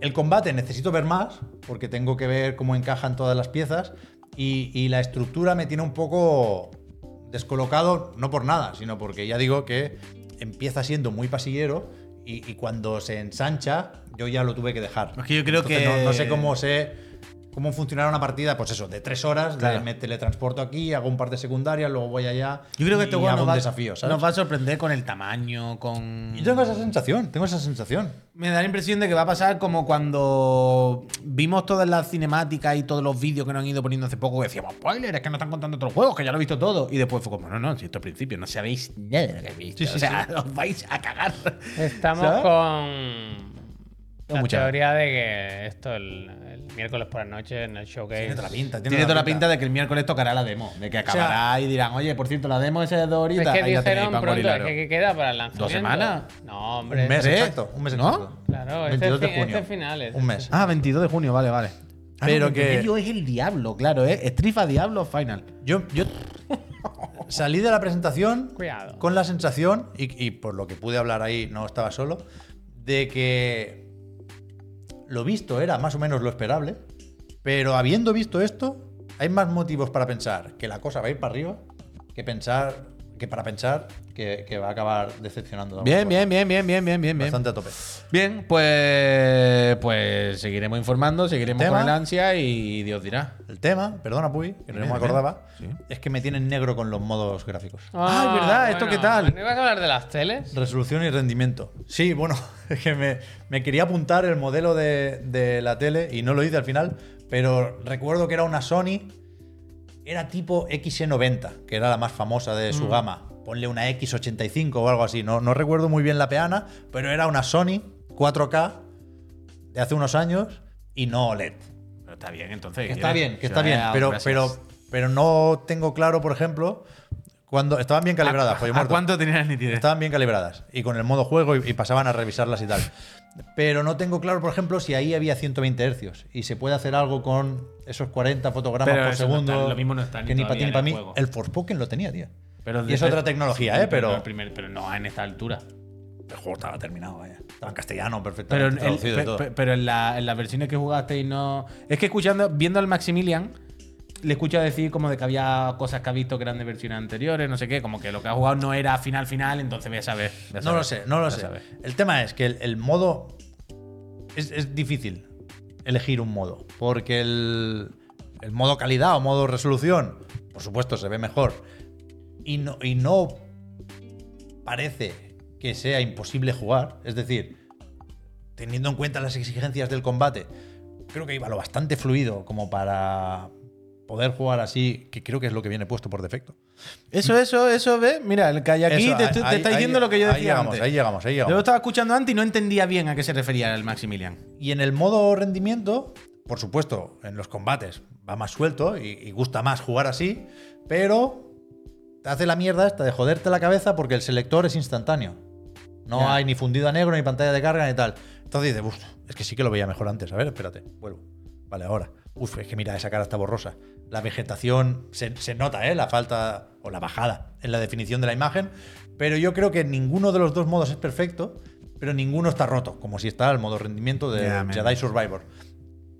El combate necesito ver más, porque tengo que ver cómo encajan todas las piezas. Y, y la estructura me tiene un poco descolocado, no por nada, sino porque ya digo que empieza siendo muy pasillero y, y cuando se ensancha, yo ya lo tuve que dejar. Es que yo creo Entonces, que- No, no sé cómo sé. ¿Cómo funcionará una partida? Pues eso, de tres horas, de- Claro. me teletransporto aquí, hago un par de secundarias, luego voy allá. Yo creo que este juego nos va, desafío, ¿sabes? nos va a sorprender con el tamaño, con. Yo tengo esa sensación, tengo esa sensación. Me da la impresión de que va a pasar como cuando vimos todas las cinemáticas y todos los vídeos que nos han ido poniendo hace poco. Que decíamos, spoiler, es que no están contando otros juegos, que ya lo he visto todo. Y después fue como, no, no, si esto al principio no sabéis nada de lo que he visto. Sí, sí, o sea, os vais a cagar. estamos ¿Sabes? con La mucha- teoría de que esto el, el miércoles por la noche en el showcase. Tiene toda la pinta. Tiene toda la pinta de que el miércoles tocará la demo. De que acabará y dirán, oye, por cierto, la demo esa de dos Es horitas. que ahí dijeron para pronto, Gorilaro. que, que queda para el lanzamiento. semanas? No, hombre. Un mes ¿Tres? exacto. Un mes ¿No? exacto. Claro, este 22 de fin- junio. este final es Un mes. Ah, 22 de junio, vale, vale. Ah, Pero no, que- medio es el diablo, claro, ¿eh? Strifa Diablo Final. Yo, yo salí de la presentación Cuidado. con la sensación, y, y por lo que pude hablar ahí, no estaba solo, de que lo visto era más o menos lo esperable, pero habiendo visto esto, hay más motivos para pensar que la cosa va a ir para arriba que pensar que para pensar que, que va a acabar decepcionando. de Bien, bien, bien, bien, bien, bien, bien. Bastante a tope. Bien, pues, pues seguiremos informando, seguiremos ¿Tema? con el ansia y Dios dirá. El tema, perdona Puy, que no me acordaba, Sí. es que me tienen negro con los modos gráficos. Ah, es verdad, ¿esto qué tal? ¿No ibas a hablar de las teles? Resolución y rendimiento. Sí, bueno, es que me, me quería apuntar el modelo de, de la tele y no lo hice al final, pero recuerdo que era una Sony, era tipo XE90, que era la más famosa de su gama. Ponle una X85 o algo así, no, no recuerdo muy bien la peana, pero era una Sony 4K de hace unos años y no OLED. Pero está bien, entonces. Que ¿qué está bien, que está bien, pero, pero, pero no tengo claro, por ejemplo, cuando estaban bien calibradas. ¿A, pollo a muerto. cuánto tenías la nitidez? Estaban bien calibradas y con el modo juego y, y pasaban a revisarlas y tal. Pero no tengo claro, por ejemplo, si ahí había 120 hercios y se puede hacer algo con esos 40 fotogramas Pero por no segundo. está- lo mismo no está ni que ni para ti ni para el mí. juego. El Forspoken lo tenía, tío. Pero y es otra tecnología, Sí, ¿eh? Pero, el primer- pero no en esta altura. el juego estaba terminado, vaya. Estaba en castellano Pero, perfectamente en, traducido y pe- todo. pe- pero en, la- en las versiones que jugaste y no. Es que escuchando, viendo al Maximilian, le escucho decir como de que había cosas que ha visto que eran de versiones anteriores, no sé qué, como que lo que ha jugado no era final final, entonces voy a saber. voy a No lo sé, no lo sé. saber. El tema es que el, el modo. Es, es difícil elegir un modo. Porque el, el modo calidad o modo resolución, por supuesto, se ve mejor. Y no, y no parece que sea imposible jugar. Es decir, teniendo en cuenta las exigencias del combate, creo que iba lo bastante fluido como para poder jugar así, que creo que es lo que viene puesto por defecto. Eso, eso, eso, ve. Mira, el que hay aquí Eso, te, te- te ahí- está ahí- diciendo lo que yo ahí decía llegamos, antes. Ahí llegamos, ahí Yo lo llegamos. estaba escuchando antes y no entendía bien a qué se refería el Maximilian. Y en el modo rendimiento, por supuesto, en los combates va más suelto y, y gusta más jugar así, pero te hace la mierda esta de joderte la cabeza porque el selector es instantáneo. No hay ni fundido a negro, ni pantalla de carga, ni tal. Entonces dices, "Uf, es que sí que lo veía mejor antes. A ver, espérate, vuelvo. Vale, ahora. Uf, es que mira, esa cara está borrosa. La vegetación se, se nota, ¿eh? La falta o la bajada en la definición de la imagen. Pero yo creo que ninguno de los dos modos es perfecto, pero ninguno está roto, como si está el modo rendimiento de Ya, men. Jedi Survivor.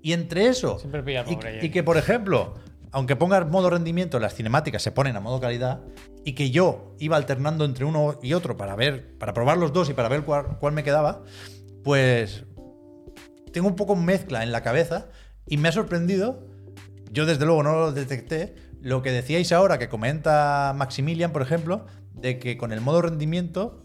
Y entre eso, Siempre pilla y, y que por ejemplo, aunque pongas modo rendimiento, las cinemáticas se ponen a modo calidad, y que yo iba alternando entre uno y otro para ver, para probar los dos y para ver cuál, cuál me quedaba, pues tengo un poco mezcla en la cabeza y me ha sorprendido, yo desde luego no lo detecté, lo que decíais ahora que comenta Maximilian, por ejemplo, de que con el modo rendimiento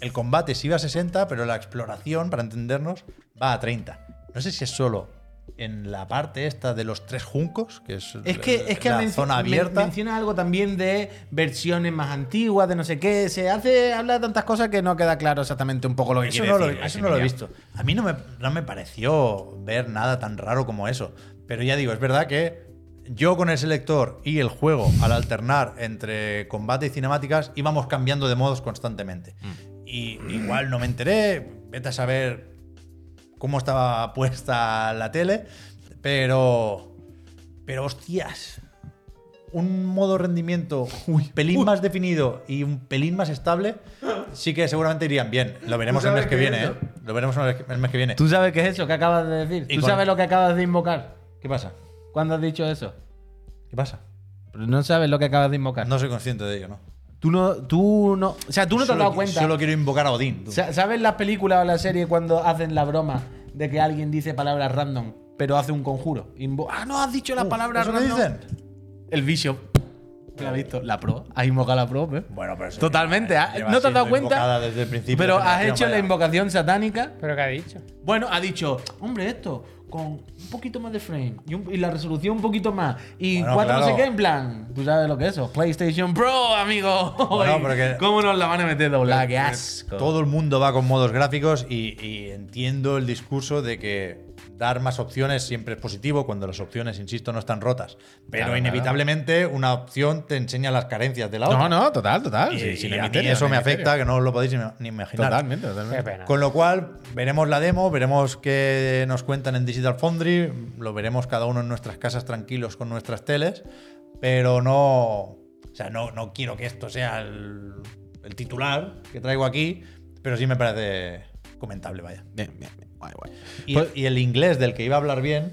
el combate sí va a 60, pero la exploración, para entendernos, va a 30. No sé si es solo en la parte esta de los tres juncos, que es, Es que, es que la zona men- abierta. menciona algo también de versiones más antiguas, de no sé qué. Se hace, habla de tantas cosas que no queda claro exactamente un poco lo que Eso quiere no, lo, eso no lo he visto. A mí no me, no me pareció ver nada tan raro como eso. Pero ya digo, es verdad que yo con el selector y el juego, al alternar entre combate y cinemáticas, íbamos cambiando de modos constantemente. Y igual no me enteré, vete a saber cómo estaba puesta la tele, pero. Pero hostias. Un modo rendimiento un pelín más definido y un pelín más estable, sí que seguramente irían bien. Lo veremos el sabes mes que es viene? ¿eh? Lo veremos el mes que- el viene. ¿Tú sabes qué es eso que acabas de decir? ¿Tú sabes lo que acabas de invocar? ¿Qué pasa? ¿Cuándo has dicho eso? ¿Qué pasa? Pero no sabes lo que acabas de invocar. No soy consciente de ello, ¿no? Tú no, tú no. O sea, tú no te has dado cuenta. Solo quiero invocar a Odín. tú. Sa- ¿Sabes las películas o la serie cuando hacen la broma de que alguien dice palabras random, pero hace un conjuro? Invo- ah, no, has dicho las Uh, palabras ¿eso me random. dicen? El Bishop. ¿Lo has visto? La pro. Has invocado la pro, ¿eh? Bueno, pero eso Totalmente. lleva- ¿ah? lleva ¿No te has dado siendo cuenta? Desde el principio Pero la has hecho la invocación satánica. ¿Pero qué ha dicho? Bueno, ha dicho, hombre, esto, con un poquito más de frame y, un- y la resolución un poquito más. Y Bueno, cuatro no sé claro. qué, en plan. ¿Tú sabes lo que es eso? PlayStation Pro, amigo. Bueno, pero que- ¿Cómo nos la van a meter doblada? ¡Qué asco! Todo el mundo va con modos gráficos y, y entiendo el discurso de que dar más opciones siempre es positivo cuando las opciones, insisto, no están rotas. Pero Claro, inevitablemente una opción te enseña las carencias de la otra. No, no, total, total. Y, Sí, sí, y a mí eso me afecta, que no os lo podéis ni, imaginar. Totalmente, Qué totalmente. pena. Con lo cual, veremos la demo, veremos qué nos cuentan en Digital Foundry, lo veremos cada uno en nuestras casas tranquilos con nuestras teles, pero no. O sea, no, no quiero que esto sea el, el titular que traigo aquí, pero sí me parece comentable, vaya. Bien, bien, bien. Guay, guay. Y, Pues- y el inglés del que iba a hablar bien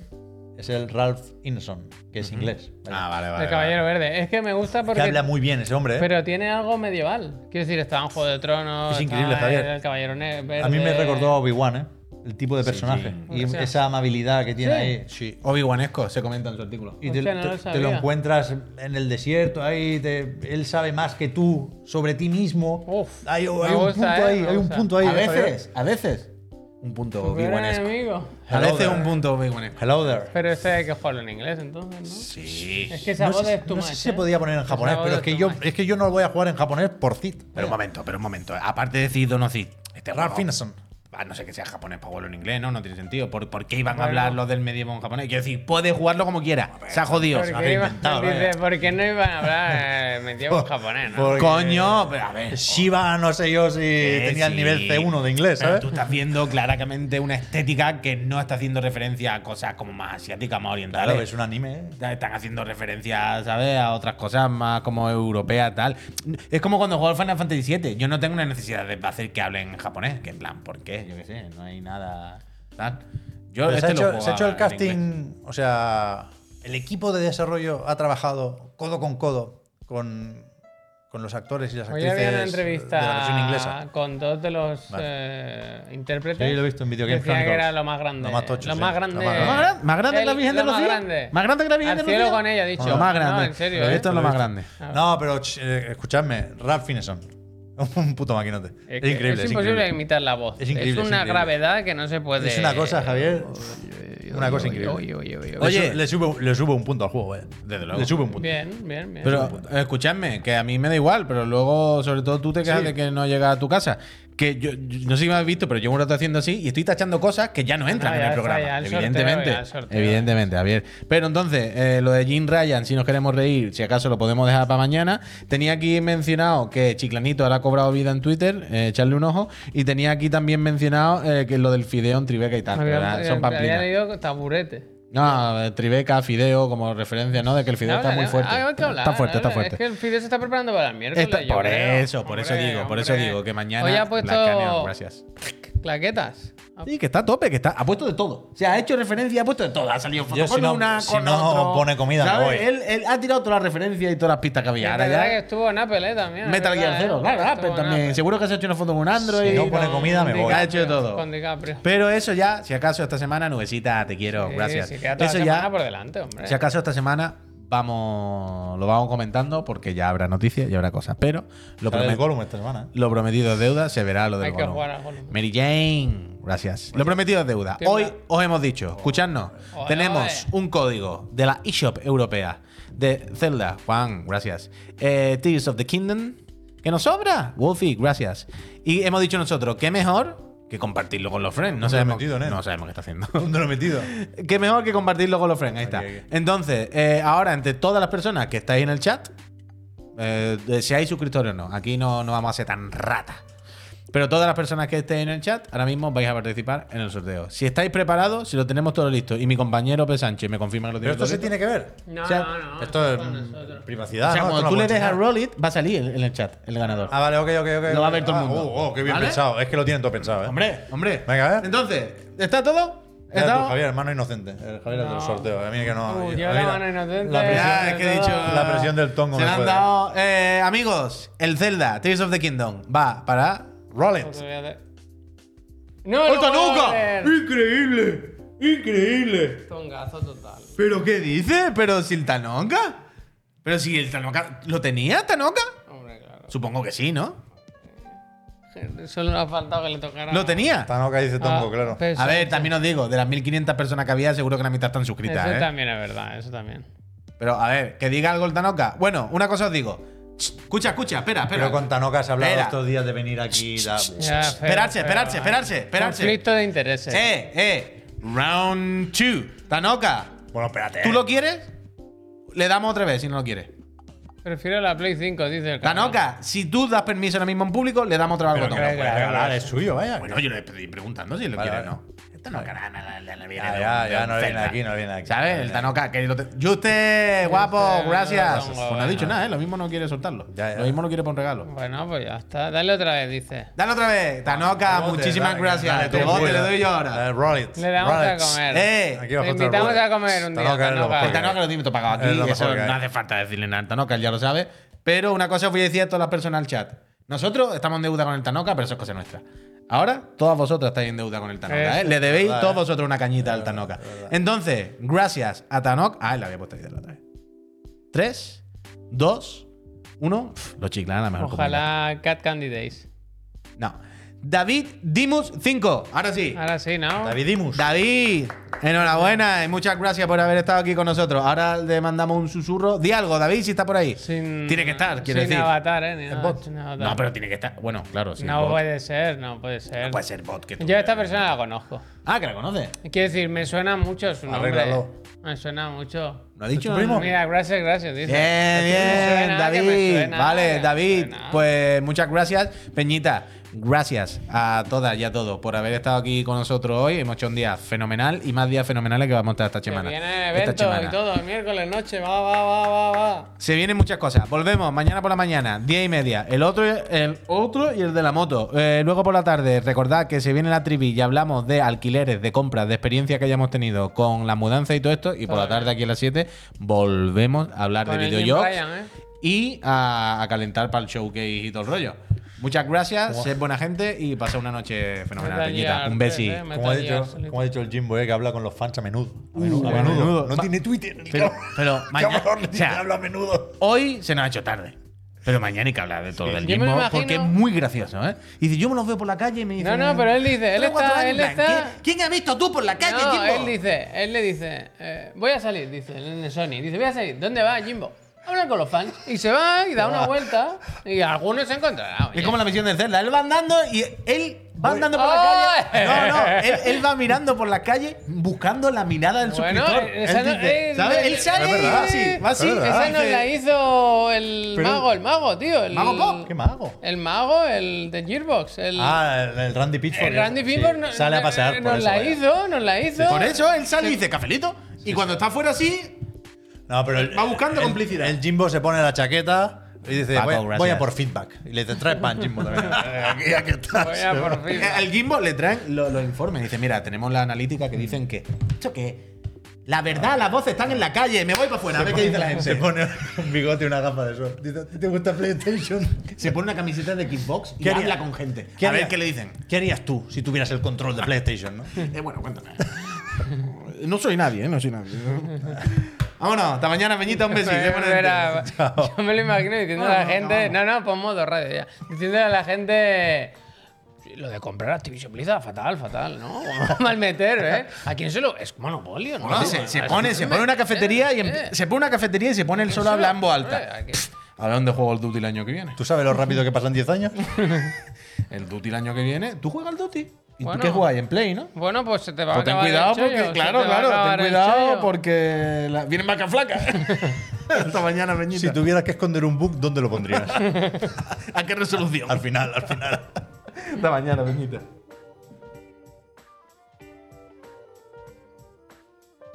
es el Ralph Ineson, que es inglés. vaya. Ah, vale, vale. el Caballero Verde. Es que me gusta que porque. habla muy bien ese hombre. ¿eh? Pero tiene algo medieval. Quiero decir, estaba en Juego de Tronos. Es increíble, Javier. El Caballero Verde. a mí me recordó a Obi-Wan, ¿eh? el tipo de Sí, personaje sí. y O sea. esa amabilidad que tiene Sí. ahí. Sí. Obi-Wanesco se comenta en su artículo. Y te, Hostia, no te- lo te lo encuentras en el desierto, ahí te- él sabe más que tú sobre ti mismo. Uf, hay, hay un gusta, punto eh, ahí, hay un punto ahí. a veces, a veces. Un punto Tu Obi-Wanesco. enemigo. A Hello veces there. un punto Obi-Wanesco. Hello there. Pero este hay que jugarlo en inglés entonces, ¿no? Sí. Es que esa No voz sé, es too no sé si se ¿eh? podía poner en japonés, pero es que, yo, es que yo no lo voy a jugar en japonés por Cid. Pero un momento, pero un momento. Aparte de Cid o no Cid. Este Ralph Ineson. A no sé que sea japonés para jugarlo en inglés, ¿no? No tiene sentido. ¿Por, por qué iban a hablar los del medievo en japonés? Quiero decir, puede jugarlo como quiera. Se ha jodido. se ¿Por había qué, iba- dice. ¿por qué no iban a hablar eh, medievo en japonés, no? Porque- Coño, pero a ver. Shiva, no sé yo si Que tenía el nivel C1 de inglés. Tú estás viendo claramente una estética que no está haciendo referencia a cosas como más asiáticas, más orientales. Claro, es un anime. Ya Están haciendo referencias, ¿sabes? A otras cosas más como europeas, tal. Es como cuando juego al Final Fantasy VII. Yo no tengo una necesidad de hacer que hablen en japonés. Que en plan, ¿por qué? Yo qué sé, no hay nada. Tal. Yo Pero se, ha este lo hecho, se ha hecho el en casting, o sea, el equipo de desarrollo ha trabajado codo con codo con, con los actores y las Hoy actrices había una de la versión entrevista inglesa. con dos de los Vale. eh, intérpretes. Sí, lo he visto en Video Game Decían que era lo más grande. Lo más tocho, Lo sí. más Lo grande. más grande. ¿Más grande, más grande que la Virgen de lo Rocío? más grande. ¿Más grande que la Virgen Al de cielo Rocío? con ella, dicho. Lo más No, grande. en serio, Lo he ¿eh? es lo más grande. No, pero eh, escuchadme, Ralph Fineson. Un puto maquinote. Es, Es, que increíble. es Es, imposible increíble. imitar la voz. Es increíble, Es es una increíble. gravedad que no se puede. Es una cosa, Javier. Una cosa Oye, increíble. oye, Le Oye. su- le sube un punto al juego, eh. Desde luego. Le sube un punto. Bien, bien, bien. Pero escuchadme, que a mí me da igual, pero luego, sobre todo, tú te quejas Sí. de que no llega a tu casa. Que yo, yo no sé si me has visto, pero llevo un rato haciendo así y estoy tachando cosas que ya no entran Ah, en el programa. ya el sorteo, evidentemente. ya el sorteo. evidentemente, Javier. Pero entonces, eh, lo de Jim Ryan, si nos queremos reír, si acaso lo podemos dejar para mañana. Tenía aquí mencionado que Chiclanito ahora ha cobrado vida en Twitter, eh, echarle un ojo. Y tenía aquí también mencionado eh, que lo del Fideo en Tribeca y tal. Había, son había pamplinas. leído taburete. No, Tribeca, Fideo, como referencia, ¿no? De que el Fideo No, está muy no, fuerte. ah, hay que hablar, está fuerte, está ¿eh? fuerte. Es que el Fidel se está preparando para el miércoles. Está- por creo. eso, por eso Hombre, digo, por eso digo que mañana. Hoy ha Black puesto Canyon, gracias. Claquetas. Sí, que está a tope, que está, ha puesto de todo. O sea, ha hecho referencia, ha puesto de todo. Ha salido foto Yo con si no- una, si con no otro. pone comida, me ¿Sabes? voy. Él, él ha tirado todas las referencias y todas las pistas que había. Ahora verdad que ya. estuvo en Apple, ¿eh? También. Metal Gear 0, ¿eh? claro, Apple también. Apple. Seguro que se ha hecho una foto con un Android. Si no pone con comida, me voy. Ha hecho de todo. Con DiCaprio. Pero eso ya, si acaso esta semana, nubecita, te quiero, Sí, gracias. sí, queda toda eso la ya, semana por delante, hombre. Si acaso esta semana vamos lo vamos comentando porque ya habrá noticias y habrá cosas. Pero lo, promet- Gollum esta semana. ¿eh? lo prometido es deuda, se verá lo del Gollum. Mary Jane, gracias. Lo prometido es deuda. Hoy os hemos dicho, escuchadnos, Oe, tenemos oe. un código de la eShop europea de Zelda. Juan, gracias. Eh, Tears of the Kingdom, que nos sobra. Wolfie, gracias. Y hemos dicho nosotros, qué mejor que compartirlo con los friends. No ¿Dónde lo he sabemos, metido, nen? no sabemos qué está haciendo. ¿Dónde lo he metido? Qué mejor que compartirlo con los friends. Ahí está. Aquí, aquí. Entonces, eh, ahora, entre todas las personas que estáis en el chat, eh, seáis suscriptores o no, aquí no, no vamos a ser tan rata. Pero todas las personas que estéis en el chat, ahora mismo vais a participar en el sorteo. Si estáis preparados, si lo tenemos todo listo, y mi compañero P. Sánchez me confirma que lo Pero tiene esto todo se listo. tiene que ver. No, O sea, no, no. Esto es mm, privacidad. O sea, ¿no? cuando tú le lo des a Roll It, va a salir en el chat el ganador. Ah, vale, ok, ok, ok. Lo va a ver todo el Ah, mundo. Oh, oh, qué bien ¿Vale? pensado. Es que lo tienen todo pensado, ¿eh? Hombre, hombre. Venga, a ver. Entonces, ¿está todo? Mira tú, ¿Está? Javier, hermano inocente. El Javier es del No. sorteo. A mí que no. Uh, mí la mano inocente. La presión, Ya, es que he dicho. La presión del tongo Se me le han puede. dado. eh, amigos, el Zelda, Tears of the Kingdom, va para. Rollins. ¡No! Joder! ¡Increíble! ¡Increíble! Tongazo total. ¿Pero qué dice? ¿Pero si el Tanoka? ¿Pero si el Tanoka. ¿Lo tenía Tanoka? Hombre, claro. Supongo que sí, ¿no? Solo le ha faltado que le tocara. ¿Lo tenía? Tanoka dice tongo, Ah, claro. peso. A ver, también os digo, de las 1500 personas que había, seguro que la mitad están suscritas, Eso ¿eh? también es verdad, eso también. Pero a ver, que diga algo el Tanoka. Bueno, una cosa os digo. Ch, Escucha, escucha, espera, espera. Pero con Tanoka has hablado Espera. estos días de venir aquí. da- Ya, feo, Esperarse, feo, esperarse, esperarse, esperarse. Conflicto de intereses. Eh, eh. Round 2. Tanoka, Bueno, espérate. ¿tú lo quieres? Le damos otra vez si no lo quieres. Prefiero la Play 5, dice el. Tanoka, si tú das permiso ahora mismo en público, le damos otra vez al Pero que botón. lo puede regalar, es suyo, vaya. Bueno, yo le estoy preguntando si lo Vale, quiere o vale. no. Tanoka no, no, viene Ya, de ya, ya, no viene aquí, no viene aquí. ¿Sabes? El ya. Tanoka, que lo te... Juste, guapo, Juste, gracias. no, Pues no ha bueno. dicho nada, ¿eh? Lo mismo no quiere soltarlo. Ya, ya. Lo mismo no quiere poner un regalo. Bueno, pues ya está. Dale otra vez, dice. Dale otra vez. Tanoka, muchísimas dale, gracias. dale, Tu bote le doy yo ahora. Le damos a comer. Eh, invitamos a comer un día, Tanoka lo tiene todo pagado aquí. Eso no hace falta decirle nada al Tanoka, él ya lo sabe. Pero una cosa os voy a decir a todas las personas al chat. Nosotros estamos en deuda con el Tanoka, pero eso es cosa nuestra. Ahora, todas vosotros estáis en deuda con el Tanoka, Eso ¿eh? Le debéis verdad, todos ¿eh? vosotros una cañita al Tanoka. Entonces, gracias a Tanoka. Ah, la había puesto ahí de la otra vez. Tres, dos, uno. Pff, Los chiclanas, mejor. Ojalá Cat Candy Days. No. David Dimus 5. Ahora sí. Ahora sí, ¿no? David Imus. David, Enhorabuena y muchas gracias por haber estado aquí con nosotros. Ahora le mandamos un susurro. Di algo, David, si está por ahí. Sin- tiene que estar, quiero sin decir. avatar, ¿eh? Ni nada, bot. sin avatar. No, pero tiene que estar. Bueno, claro, sí. no bot. puede ser, no puede ser. No puede ser bot. Que tú- Yo a esta persona la conozco. Ah, que la conoces. Quiero decir, me suena mucho su nombre. Arréglalo. Me suena mucho. ¿Lo ha dicho? ¿Tu primo? Mira, gracias, gracias. Dice. Bien, bien, suena, David. suena, vale, David. Pues muchas gracias. Peñita, gracias a todas y a todos por haber estado aquí con nosotros hoy. Hemos hecho un día fenomenal y más días fenomenales que vamos a estar esta semana. viene Esta evento semana. y todo, el miércoles noche, va, va, va, va, va. Se vienen muchas cosas. Volvemos mañana por la mañana, 10 y media. El otro, el otro y el de la moto. Eh, luego por la tarde, recordad que se viene la trivi y hablamos de alquileres, de compras, de experiencia que hayamos tenido con la mudanza y todo esto. Y por la tarde, aquí a las 7, volvemos a hablar Con de videojuegos ¿eh? y a, a calentar para el showcase y todo el rollo. Muchas gracias, sed buena gente y pasad una noche fenomenal, Peñita. Un 3, besi. ¿eh? Como ha, dicho, como ha dicho el Jimbo, eh, que habla con los fans a menudo. A menudo. a a menudo. menudo. No tiene Twitter. Pero, pero mañana. O sea, habla a menudo. Hoy se nos ha hecho tarde. Pero mañana hay que hablar de todo Sí. del mismo imagino- porque es muy gracioso, ¿eh? Y dice, yo me los veo por la calle y me dice. No, no, pero él dice, él "Tres, cuatro está- años", él está- ¿Quién, quién ha visto tú por la calle, No, Jimbo? él dice, él le dice, eh, voy a salir, dice, en el Sony. Dice, voy a salir. ¿Dónde va, Jimbo? Habla con los fans. Y se va y da una vuelta. Y algunos se encontrarán. Es como la misión del Zelda. Él va andando y él va andando por la calle. No, no, él, él va mirando por la calle buscando la mirada del Bueno, suscriptor. esa Él no- dice, eh, ¿Sabes? eh, Él sale es y verdad. va así, va así. Es verdad. Esa nos la hizo el Pero- mago, el mago, tío. El, ¿Mago Pop? ¿Qué mago? El mago, el de Gearbox. El, Ah, el, el Randy Pitchford. el Randy Sí, Pitchford no- Sale a pasear. por nos eso, la vaya. hizo, nos la hizo. Por eso él sale y dice, cafelito. Y cuando está fuera así, No, pero el- Va buscando el- complicidad. El Jimbo se pone la chaqueta y dice, Paco, voy, a- gracias. voy a por feedback. Y le dice, trae pan, Jimbo. también. aquí, aquí estás. Voy a por fin. Eh, Al Gimbo le traen lo- los informes. Dice, mira, tenemos la analítica que dicen que. ¿Esto qué? La verdad, las voces están en la calle. Me voy para afuera. A ver qué dice la Se gente. pone un bigote y una gafa de sol. Dice, ¿te gusta PlayStation? Se pone una camiseta de Xbox y ¿Qué haría- habla con gente. ¿Qué a ver qué le dicen. ¿Qué harías tú si tuvieras el control de PlayStation? ¿no? Eh, bueno, cuéntame. no soy nadie, ¿eh? No soy nadie. Vámonos, hasta mañana, Peñita. Un besito. Yo me lo imagino diciendo a la gente. No, no, pon modo radio ya. Diciéndole a la gente. Lo de comprar Activision Blizzard, fatal, fatal, ¿no? Mal meter, ¿eh? ¿A quién se lo.? Es monopolio, ¿no? No, se, pone, se pone una cafetería y Eh, eh. se pone una cafetería y se pone el solo a hablar en voz Eh, alta. aquí. A ver dónde juego el Duty el año que viene. ¿Tú sabes lo rápido que pasan 10 años? El Duty el año que viene. ¿Tú juegas al Duty? ¿Y Bueno. tú qué juegas? En Play, ¿no? Bueno, pues se te va a Pues ten acabar el cuidado chollo, porque, claro, te va a claro, ten el cuidado porque la... vienen vacas flacas. Hasta mañana, Peñita. si tuvieras que esconder un bug, ¿dónde lo pondrías? ¿A qué resolución? al final, al final. Hasta mañana, Peñita.